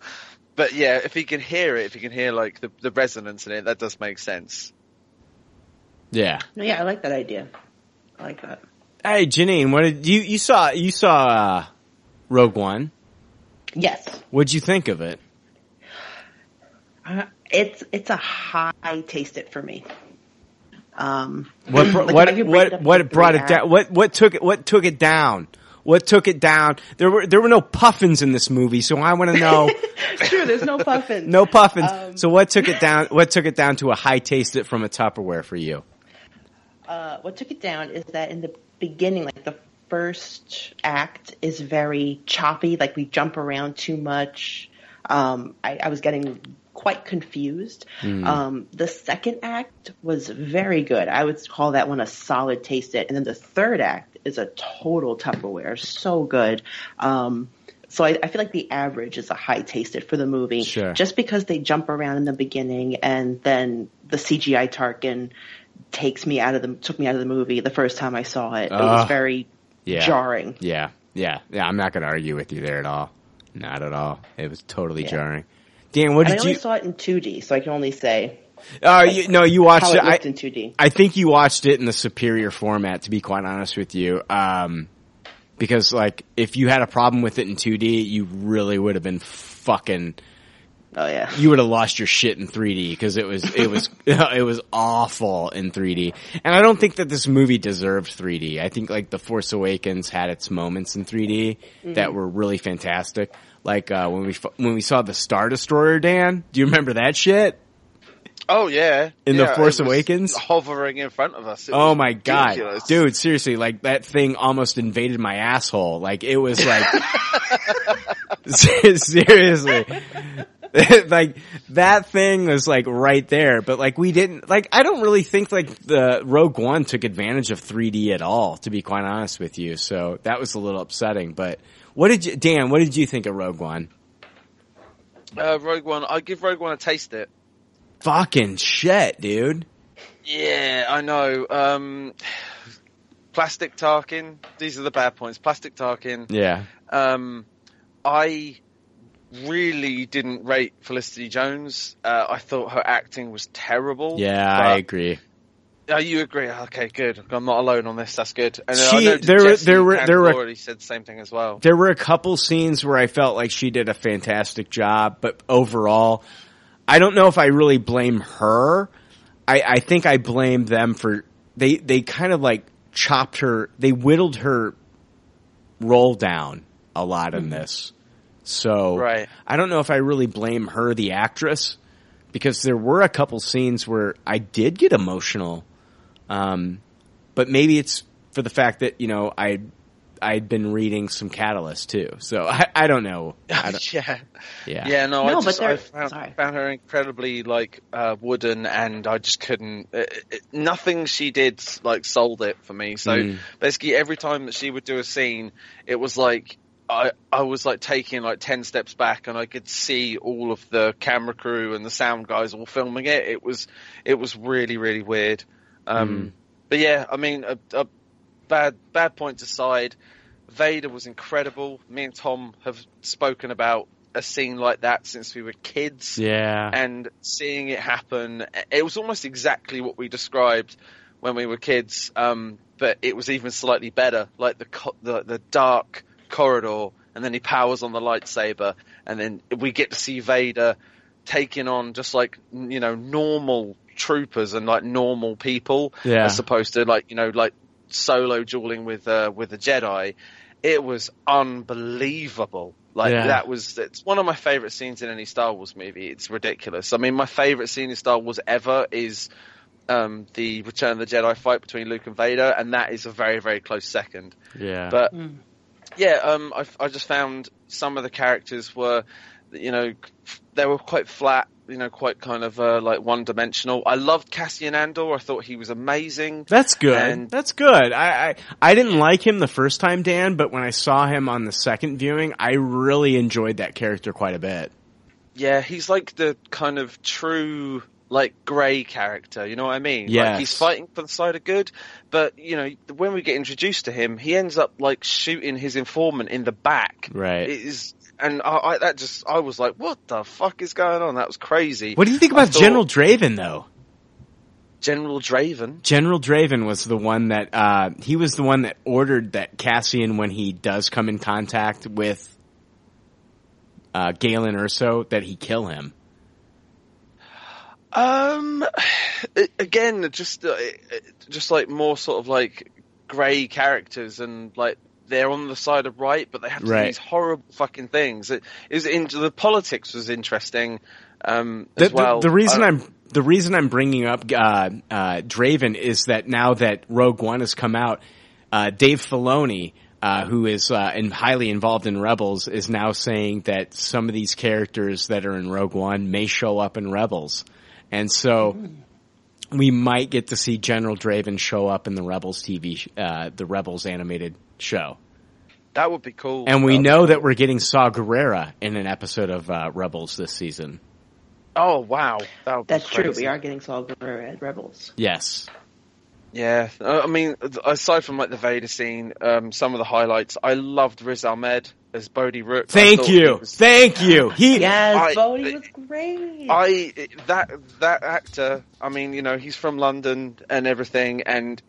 but yeah, if he can hear it, if he can hear like the the resonance in it, that does make sense. Yeah. Yeah, I like that idea. I like that. Hey, Janine, what did you, you saw, you saw, uh, Rogue One. Yes, What'd you think of it? uh, it's it's a high taste it for me. Um, What, bro- like, what, what, what brought it down? What, what took it, what took it down? What took it down? There were, there were no puffins in this movie, so I want to know, True, there's no puffins. no puffins. Um, so what took it down, what took it down to a high taste it from a Tupperware for you? Uh, what took it down is that in the beginning, like the first act is very choppy, like we jump around too much. Um, I, I was getting quite confused. Um, the second act was very good. I would call that one a solid taste it. And then the third act is a total Tupperware. So good. Um, so I, I feel like the average is a high taste it for the movie. Sure. Just because they jump around in the beginning and then the CGI Tarkin takes me out of the took me out of the movie the first time I saw it. It was very Yeah. jarring. Yeah, yeah, yeah. I'm not going to argue with you there at all. Not at all. It was totally Yeah. jarring. Dan, what and I did only you? saw it in 2D, so I can only say Oh, you, no, you watched it. it I, in 2D. I think you watched it in the superior format, to be quite honest with you. Um, because like, if you had a problem with it in 2D, you really would have been fucking, Oh yeah. you would have lost your shit in 3D because it was, it was, it was awful in 3D. And I don't think that this movie deserved 3D. I think like The Force Awakens had its moments in 3D that were really fantastic. Like, uh, when we, when we saw the Star Destroyer, Dan, do you remember that shit? Oh yeah, In The Force Awakens? hovering in front of us. It Oh was my god, ridiculous. dude! Seriously, like that thing almost invaded my asshole. Like it was like seriously, like that thing was like right there. But like we didn't like. I don't really think like the Rogue One took advantage of 3D at all. To be quite honest with you, so that was a little upsetting. But what did you, Dan? What did you think of Rogue One? Uh, Rogue One, I give Rogue One a taste it. Fucking shit, dude. Yeah, I know. Um, plastic Tarkin. These are the bad points. Plastic Tarkin. Yeah. Um, I really didn't rate Felicity Jones. Uh, I thought her acting was terrible. Yeah, I agree. Oh, you agree? Okay, good. I'm not alone on this. That's good. And She- there were- there were- there were- already said the same thing as well. There were a couple scenes where I felt like she did a fantastic job, but overall, I don't know if I really blame her. I, I think I blame them for they they kind of like chopped her, they whittled her roll down a lot in this. So Right. I don't know if I really blame her, the actress, because there were a couple scenes where I did get emotional. Um, but maybe it's for the fact that you know I I'd been reading some Catalyst too, so I, I don't know. I don't, yeah. yeah, Yeah, no, No, I just but I found, found her incredibly like uh, wooden, and I just couldn't. It, it, nothing she did like sold it for me. So Mm. basically, every time that she would do a scene, it was like I I was like taking like ten steps back, and I could see all of the camera crew and the sound guys all filming it. It was it was really really weird. Um, But yeah, I mean, a, a bad bad points aside, Vader was incredible. Me and Tom have spoken about a scene like that since we were kids, yeah. and seeing it happen, it was almost exactly what we described when we were kids, um, but it was even slightly better. Like the the the dark corridor, and then he powers on the lightsaber, and then we get to see Vader taking on just like you know normal troopers and like normal people, Yeah. as opposed to like you know like solo dueling with uh, with the Jedi. It was unbelievable. Like Yeah. that was it's one of my favorite scenes in any Star Wars movie. It's ridiculous. I mean, my favorite scene in Star Wars ever is um, the Return of the Jedi fight between Luke and Vader, and that is a very very close second. Yeah. But yeah, um, I, I just found some of the characters were, you know, they were quite flat. You know, quite kind of uh, like one dimensional. I loved Cassian Andor. I thought he was amazing. That's good. And- That's good. I, I I didn't like him the first time, Dan, but when I saw him on the second viewing, I really enjoyed that character quite a bit. Yeah, he's like the kind of true like grey character. You know what I mean? Yeah. Like he's fighting for the side of good, but you know when we get introduced to him, he ends up like shooting his informant in the back. Right. It is, and I, I that just I was like, what the fuck is going on? That was crazy. What do you think about thought General Draven though? General Draven? General Draven was the one that uh, he was the one that ordered that Cassian, when he does come in contact with uh, Galen Erso, that he kill him. Um, again, just uh, just like more sort of like grey characters, and like they're on the side of right, but they have to Right. do these horrible fucking things. It is into the politics was interesting um, The, well. the, the reason I'm the reason I'm bringing up uh, uh, Draven is that now that Rogue One has come out, uh, Dave Filoni, uh, who is uh, in, highly involved in Rebels, is now saying that some of these characters that are in Rogue One may show up in Rebels, and so we might get to see General Draven show up in the Rebels TV, uh, the Rebels animated show. that would be cool. And we That would know cool. that we're getting Saw Gerrera in an episode of uh, Rebels this season. Oh wow, that would be That's true. We are getting Saw Gerrera at Rebels. Yes. Yeah, uh, I mean, aside from like the Vader scene, um, some of the highlights, I loved Riz Ahmed as Bodhi Rook. Thank you. was- Thank you. He Yes, I- Bodhi was great. I that that actor. I mean, you know, he's from London and everything, and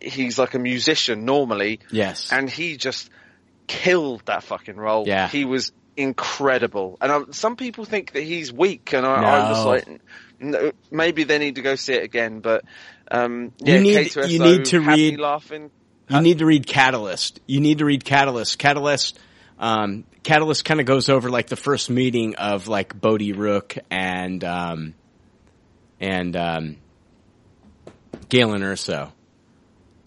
he's like a musician normally, Yes. and he just killed that fucking role. Yeah. he was incredible. And um, some people think that he's weak, and I, I'm just like, no, maybe they need to go see it again. But um, yeah, You need- K2SO, you need to happy read- laughing. You need to read Catalyst. You need to read Catalyst. Catalyst, um, Catalyst kind of goes over like the first meeting of like Bodhi Rook and, um, and, um, Galen Erso.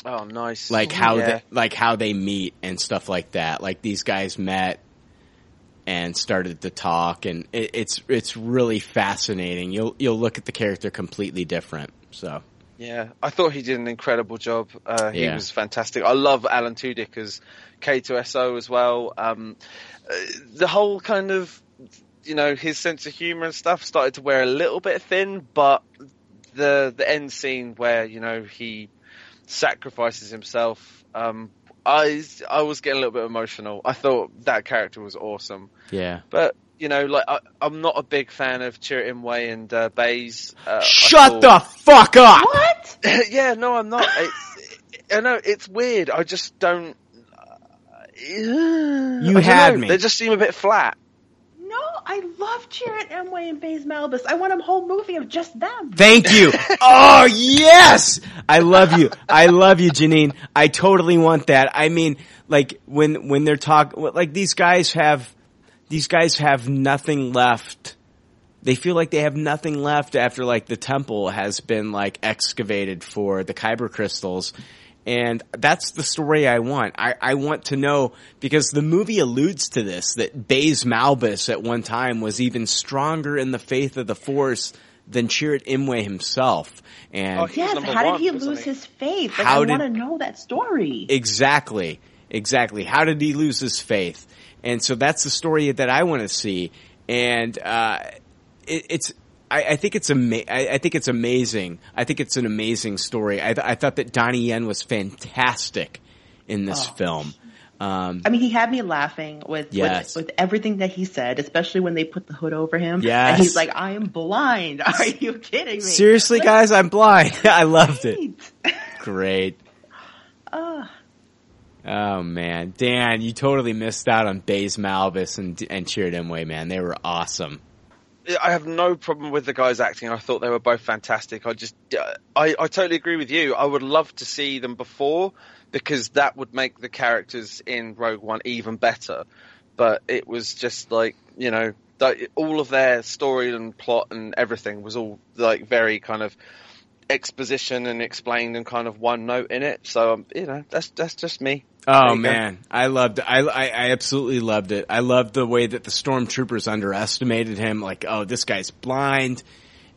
Oh, nice. Like how Yeah. they, like how they meet and stuff like that. Like these guys met and started to talk and it, it's, it's really fascinating. You'll, you'll look at the character completely different. So. Yeah, I thought he did an incredible job. Uh, he Yeah. was fantastic. I love Alan Tudyk as K2SO as well. Um, uh, the whole kind of, you know, his sense of humor and stuff started to wear a little bit thin, but the the end scene where you know he sacrifices himself, um, I I was getting a little bit emotional. I thought that character was awesome. Yeah. But you know, like I, I'm not a big fan of Chirrut Imwe and uh, Baze. Uh, Shut the fuck up! what? yeah, no, I'm not. It's, I know it's weird. I just don't. You You had me. They just seem a bit flat. No, I love Chirrut Imwe and Baze Malbus. I want a whole movie of just them. Thank you. Oh yes, I love you. I love you, Janine. I totally want that. I mean, like when when they're talk, like these guys have, these guys have nothing left. They feel like they have nothing left after like the temple has been like excavated for the kyber crystals. And that's the story I want. I, I want to know because the movie alludes to this that Baze Malbus at one time was even stronger in the faith of the Force than Chirrut Imwe himself. And Oh, Yes, number how did he lose he? his faith? Like, How I want to know that story. Exactly. Exactly. How did he lose his faith? And so that's the story that I want to see. And, uh, it, it's, I, I think it's ama- I, I think it's amazing. I think it's an amazing story. I, th- I thought that Donnie Yen was fantastic in this film. Um, I mean, he had me laughing with, Yes. with with everything that he said, especially when they put the hood over him. Yes. and he's like, "I am blind. Are you kidding me?" seriously, guys, I'm blind. I loved it. Great. Ah. Oh man, Dan, you totally missed out on Baze Malbus and and Chirrut Imwe, man. They were awesome. I have no problem with the guys acting. I thought they were both fantastic. I just, uh, I, I totally agree with you. I would love to see them before because that would make the characters in Rogue One even better. But it was just like, you know, all of their story and plot and everything was all like very kind of exposition and explained and kind of one note in it. So, um, you know, that's, that's just me. Oh you go. man, I loved. I, I I absolutely loved it. I loved the way that the stormtroopers underestimated him. Like, oh, this guy's blind,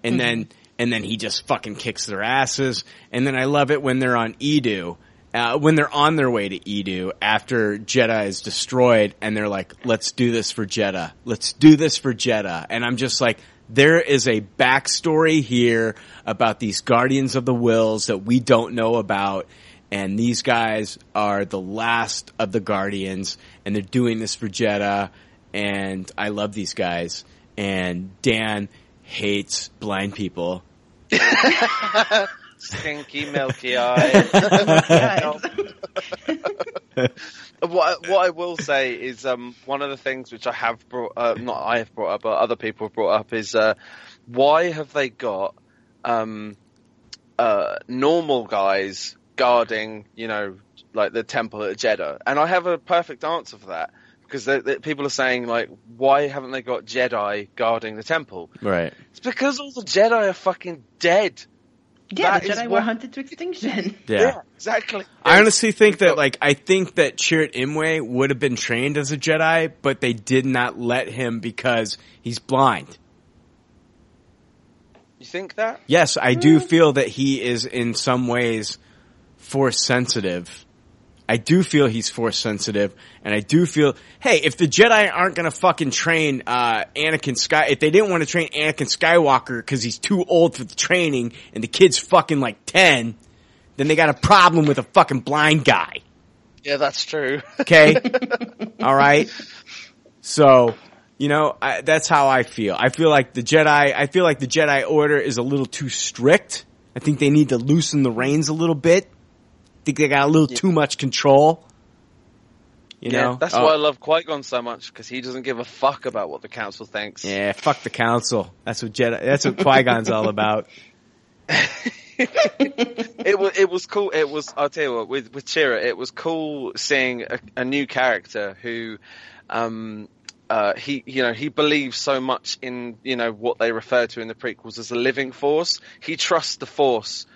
and then and then he just fucking kicks their asses. And then I love it when they're on Eadu. Uh, when they're on their way to Eadu after Jedha is destroyed and they're like, let's do this for Jedha. Let's do this for Jedha. And I'm just like, there is a backstory here about these guardians of the Whills that we don't know about. And these guys are the last of the guardians and they're doing this for Jedha. And I love these guys. And Dan hates blind people. Stinky, milky eyes. what what I will say is um, one of the things which I have brought uh, not I have brought up, but other people have brought up is uh, why have they got um, uh, normal guys guarding you know like the temple at Jedha? And I have a perfect answer for that because they, they, people are saying like why haven't they got Jedi guarding the temple? Right. It's because all the Jedi are fucking dead. Yeah, That the is Jedi were what- hunted to extinction. Yeah. exactly. I honestly think that like I think that Chirrut Imwe would have been trained as a Jedi, but they did not let him because he's blind. You think that? Yes, I do mm. feel that he is in some ways force sensitive. I do feel he's force sensitive, and I do feel, hey, if the Jedi aren't gonna fucking train uh, Anakin Sky, if they didn't want to train Anakin Skywalker because he's too old for the training, and the kid's fucking like ten, then they got a problem with a fucking blind guy. Yeah, that's true. Okay. All right. So, you know, I, that's how I feel. I feel like the Jedi, I feel like the Jedi Order is a little too strict. I think they need to loosen the reins a little bit. Think they got a little too much control. You yeah, know? that's Oh, why I love Qui Gon so much because he doesn't give a fuck about what the council thinks. Yeah, fuck the council. That's what Jedi, that's what Qui-Gon's all about. it was it was cool. It was I'll tell you what with with Chira, it was cool seeing a, a new character who, um, uh, he you know he believes so much in you know what they refer to in the prequels as a living force. He trusts the force.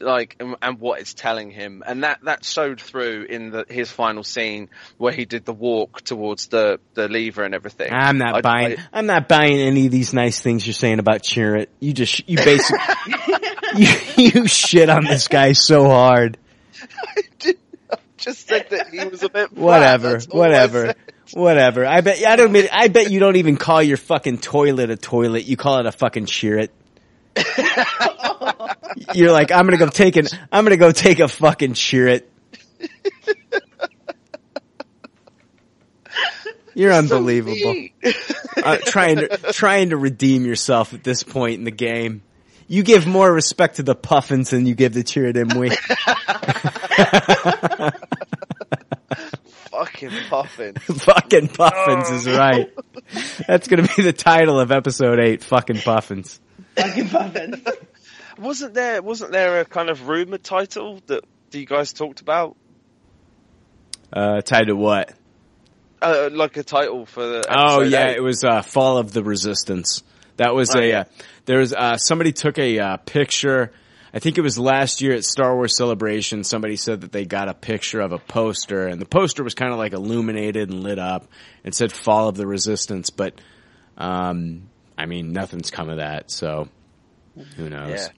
Like and, and what it's telling him, and that that showed through in the his final scene where he did the walk towards the the lever and everything. I'm not I- buying. I- I, am not buying any of these nice things you're saying about Chirrut. You just you basically you, you shit on this guy so hard. I just said that he was a bit flat, Whatever, I whatever, whatever. I bet I don't. admit- I bet you don't even call your fucking toilet a toilet. You call it a fucking Chirrut. You're like, I'm gonna go take an. I'm gonna go take a fucking Chirrut. You're unbelievable. uh, trying to trying to redeem yourself at this point in the game. You give more respect to the Puffins than you give the Chirrut Imwe. Fucking puffins. fucking Puffins is right. That's gonna be the title of episode eight. Fucking Puffins. Fucking puffins. Wasn't there wasn't there a kind of rumored title that you guys talked about? Uh, tied to what? Uh, like a title for the Oh yeah, eight? it was uh, Fall of the Resistance. That was Oh, a yeah. uh, there was uh, somebody took a uh, picture. I think it was last year at Star Wars Celebration. Somebody said that they got a picture of a poster, and the poster was kind of like illuminated and lit up. and said "Fall of the Resistance," but um, I mean, nothing's come of that. So who knows? Yeah.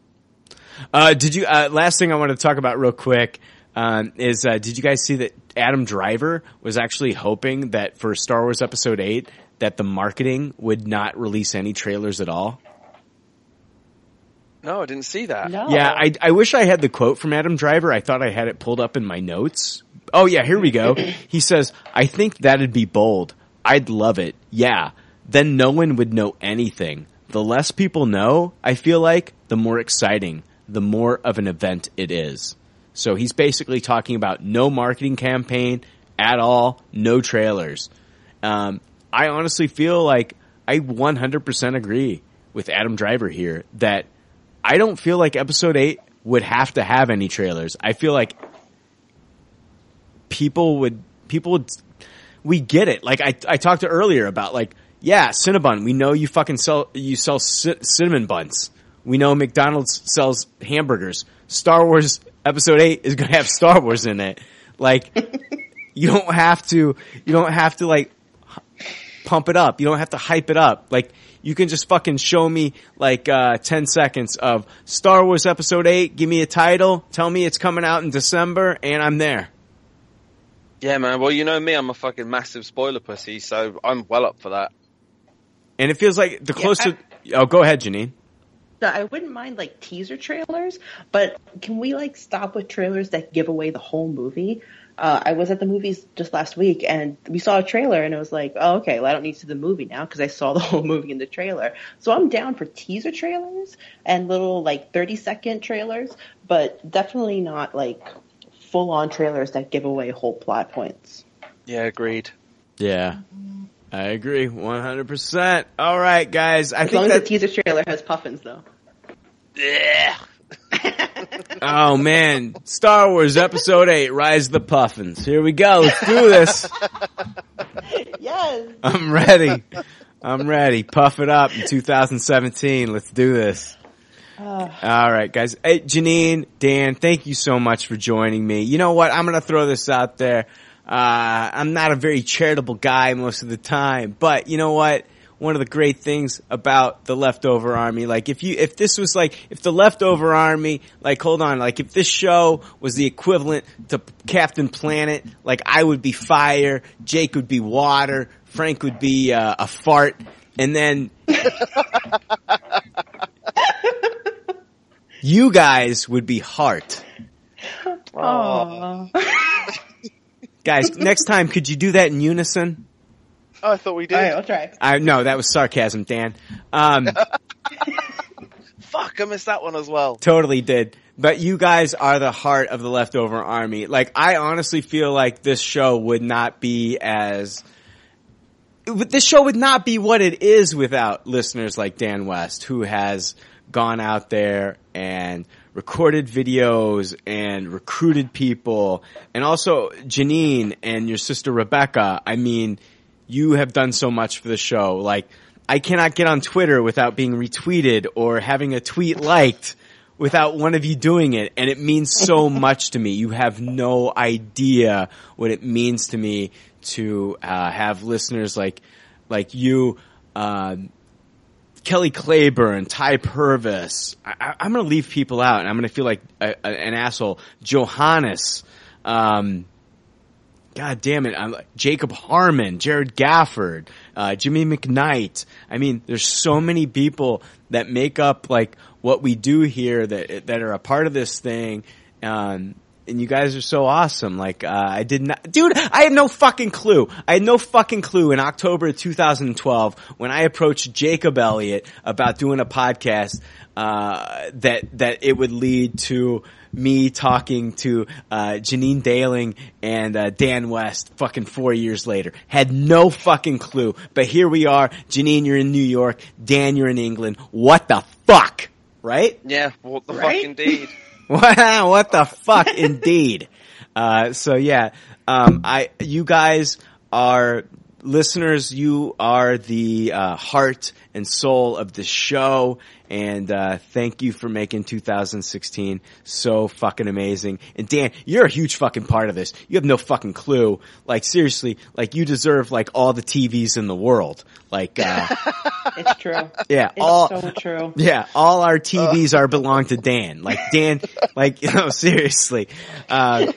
Uh, did you? Uh, last thing I want to talk about real quick um, is uh, did you guys see that Adam Driver was actually hoping that for Star Wars Episode Eight that the marketing would not release any trailers at all? No, I didn't see that. No. Yeah, I, I wish I had the quote from Adam Driver. I thought I had it pulled up in my notes, Oh yeah, here we go. He says, I think that'd be bold. I'd love it. Yeah. Then no one would know anything. The less people know, I feel like, the more exciting, the more of an event it is. So he's basically talking about no marketing campaign at all, no trailers. Um, I honestly feel like I 100% agree with Adam Driver here that I don't feel like episode 8 would have to have any trailers. I feel like people would people would we get it. Like I I talked to earlier about like yeah, Cinnabon. We know you fucking sell you sell ci- cinnamon buns. We know McDonald's sells hamburgers. Star Wars Episode Eight is going to have Star Wars in it. Like you don't have to you don't have to like pump it up. You don't have to hype it up. Like you can just fucking show me like uh 10 seconds of Star Wars Episode 8, give me a title, tell me it's coming out in December and I'm there. Yeah, man. Well, you know me, I'm a fucking massive spoiler pussy, so I'm well up for that. And it feels like the Yeah, closer Oh, go ahead, Janine. No, I wouldn't mind like teaser trailers, but can we like stop with trailers that give away the whole movie? Uh, I was at the movies just last week and we saw a trailer and it was like, oh, okay, well, I don't need to see the movie now because I saw the whole movie in the trailer. So I'm down for teaser trailers and little like 30 second trailers, but definitely not like full on trailers that give away whole plot points. Yeah, agreed. Yeah. I agree 100%. All right, guys. I As think long as the teaser trailer has puffins though. Yeah. Oh man, Star Wars Episode 8 Rise of the Puffins. Here we go. Let's do this. yes. I'm ready. I'm ready. Puff it up in 2017. Let's do this. Ah. All right, guys. Hey, Janine, Dan, thank you so much for joining me. You know what? I'm going to throw this out there. Uh, I'm not a very charitable guy most of the time, but you know what? One of the great things about the leftover army, like if you, if this was like, if the leftover army, like hold on, like if this show was the equivalent to Captain Planet, like I would be fire, Jake would be water, Frank would be uh, a fart, and then you guys would be heart. Aww. Guys, next time, could you do that in unison? Oh, I thought we did. All right, I'll try. I no, that was sarcasm, Dan. Um, Fuck, I missed that one as well. totally did. But you guys are the heart of the leftover army. Like, I honestly feel like this show would not be as. This show would not be what it is without listeners like Dan West, who has gone out there and recorded videos and recruited people, and also Janine and your sister Rebecca. I mean, you have done so much for the show. Like, I cannot get on Twitter without being retweeted or having a tweet liked without one of you doing it. And it means so much to me. You have no idea what it means to me to uh, have listeners like, like you, uh, Kelly Claiborne, Ty Purvis. I, I'm going to leave people out, and I'm going to feel like a, a, an asshole. Johannes, um, God damn it! I'm Jacob Harmon, Jared Gafford, uh, Jimmy McKnight. I mean, there's so many people that make up like what we do here that that are a part of this thing. Um, and you guys are so awesome. Like, uh, I did not, dude, I had no fucking clue. I had no fucking clue in October of 2012 when I approached Jacob Elliott about doing a podcast, uh, that, that it would lead to me talking to, uh, Janine Dahling and, uh, Dan West fucking four years later. Had no fucking clue. But here we are. Janine, you're in New York. Dan, you're in England. What the fuck? Right? Yeah, what the Right? fuck indeed. Wow, what the fuck, indeed. Uh, so yeah, um, I, you guys are listeners. You are the uh, heart and soul of the show, and uh, thank you for making 2016 so fucking amazing. And Dan, you're a huge fucking part of this. You have no fucking clue. Like seriously, like you deserve like all the TVs in the world. Like, uh, It's true. yeah, It's all so true. yeah, all our TVs are belong to Dan. Like Dan, like you know, seriously, uh,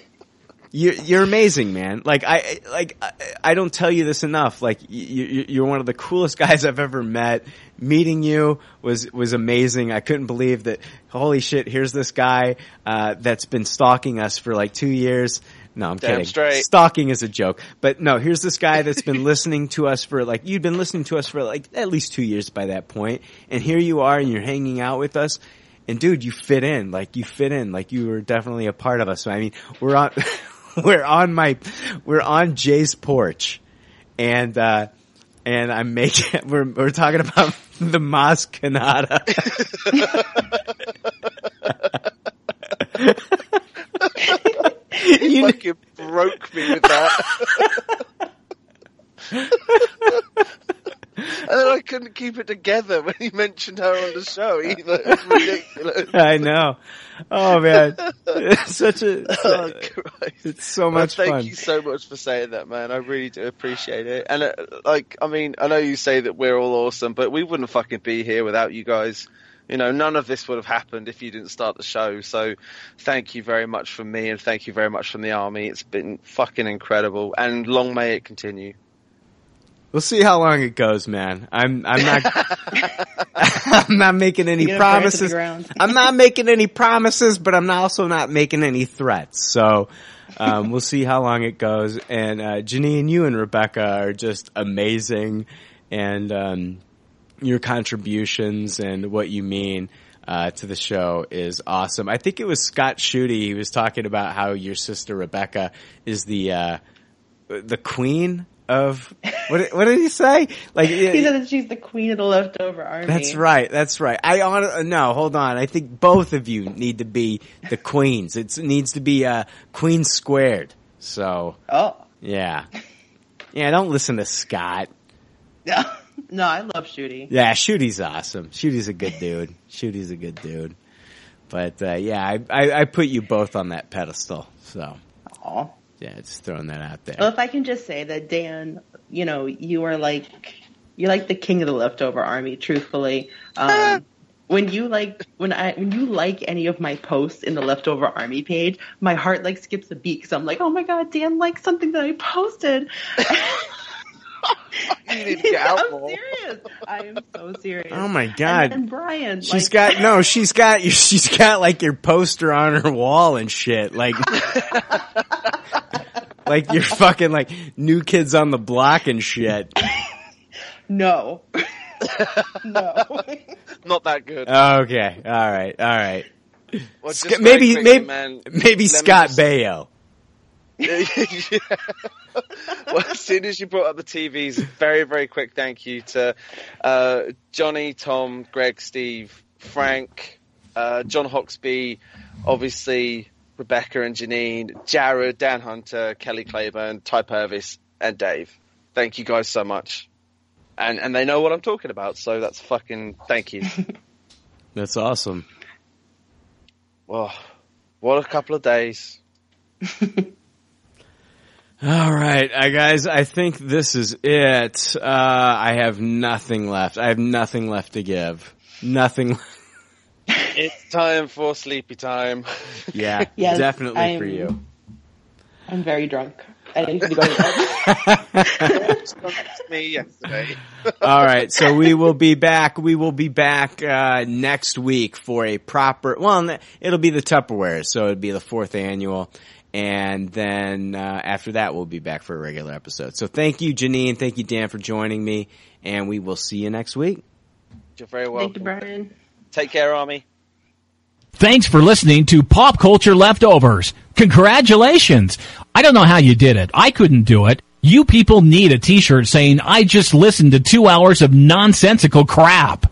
you're you're amazing, man. Like I like I, I don't tell you this enough. Like you, you're one of the coolest guys I've ever met. Meeting you was was amazing. I couldn't believe that. Holy shit! Here's this guy uh, that's been stalking us for like two years. No, I'm Damn kidding. straight. Stalking is a joke. But no, here's this guy that's been listening to us for like, you'd been listening to us for like at least two years by that point. point, And here you are and you're hanging out with us. And dude, you fit in. Like you fit in. Like you were definitely a part of us. I mean, we're on, we're on my, we're on Jay's porch and, uh, and I'm making, we're, we're talking about the Mas Canada. you fucking broke me with that. And then I couldn't keep it together when he mentioned her on the show either. It's ridiculous. I know. Oh man, it's such a. Oh, It's so Well, much thank fun. you so much for saying that, man. I really do appreciate it. And uh, like, I mean, I know you say that we're all awesome, but we wouldn't fucking be here without you guys. You know, none of this would have happened if you didn't start the show. So, thank you very much from me, and thank you very much from the army. It's been fucking incredible, and long may it continue. We'll see how long it goes, man. I'm I'm not I'm not making any You're gonna burn it to the promises. I'm not making any promises, but I'm also not making any threats. So um, we'll see how long it goes. And uh, Janine, you and Rebecca are just amazing, and um, your contributions and what you mean. Uh, to the show is awesome. I think it was Scott Schutte. He was talking about how your sister Rebecca is the uh, the queen of what? did- What did he say? Like He said that she's the queen of the leftover army. that's right. That's right. I on no, hold on. I think both of you need to be the queens. It's, it needs to be uh, queen squared. So Oh. yeah, yeah. Don't listen to Scott. no, I love Shooty. Yeah, Shooty's awesome. Shooty's a good dude. Shooty's a good dude. But uh, yeah, I, I I put you both on that pedestal. So Aw. Yeah, just throwing that out there. Well, if I can just say that, Dan, you know, you are like, you're like the king of the leftover army, truthfully. Um, when you like, when I, when you like any of my posts in the leftover army page, my heart like skips a beat because I'm like, oh my god, Dan liked something that I posted. You need to get I'm serious. I am so serious. Oh my god. And then Brian, She's like, got no. She's got she's got like your poster on her wall and shit. Like, like you're fucking like new kids on the block and shit. no, no. Not that good. Okay, all right, all right. Well, Sc- maybe quickly, maybe man, maybe Scott just- Baio. Yeah. well, as soon as you brought up the TVs, very, very quick thank you to uh, Johnny, Tom, Greg, Steve, Frank, uh, John Hoxby, obviously Rebecca and Janine, Jared, Dan Hunter, Kelly Claiborne, Ty Purvis, and Dave. Thank you guys so much. And and they know what I'm talking about, so that's fucking thank you. That's awesome. well, what a couple of days. All right, uh, guys. I think this is it. Uh, I have nothing left. I have nothing left to give. Nothing. It's time for sleepy time. Yeah, Yes, definitely for I'm- you. I'm very drunk. I need to go to bed. Me yesterday. All right, so we will be back. We will be back uh, next week for a proper. Well, it'll be the Tupperware, so it'll be the fourth annual, and then uh, after that, we'll be back for a regular episode. So thank you, Janine. Thank you, Dan, for joining me, and we will see you next week. You're very welcome. Thank you, Brian. Take care, Army. Thanks for listening to Pop Culture Leftovers. Congratulations! I don't know how you did it. I couldn't do it. You people need a t-shirt saying, I just listened to two hours of nonsensical crap.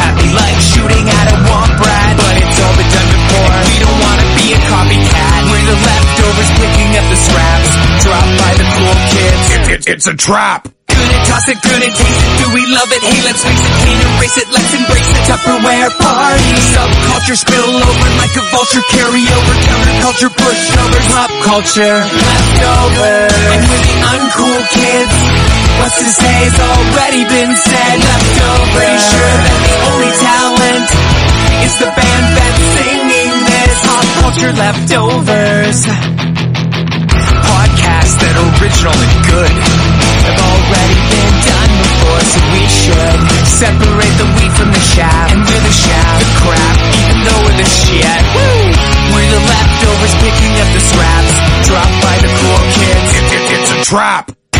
Happy like shooting at a womp rat. But it's all been done before. We don't wanna be a copycat. We're the leftovers picking up the scraps dropped by the cool kids. it's a trap! Good at toss it, good at taste it. Do we love it? Hey, let's face it. Can't erase it. Let's embrace it. Tupperware party. Subculture spill over like a vulture. Carry over counterculture, pushovers, pop culture, leftovers. And we're the uncool kids. What's to say's already been said. Leftovers. Pretty sure that the only talent is the band that's singing this. Pop culture leftovers. Podcasts that are original and good have already been done before, so we should separate the wheat from the chaff. And we're the chaff, the crap, even though we're the shit. Woo! We're the leftovers picking up the scraps dropped by the cool kids. it's a trap.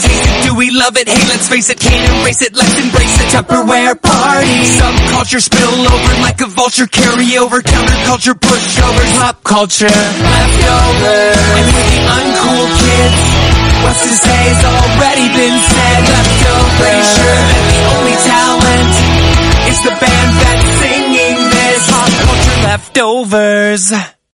Taste it. Do we love it? Hey, let's face it, can't erase it. Let's embrace the Tupperware party. Subculture spill over like a vulture. Carry over counterculture, pushovers, pop culture, leftovers. And we're the uncool kids. What's to say has already been said. Leftovers. Pretty sure that the only talent is the band that's singing this. Pop culture leftovers.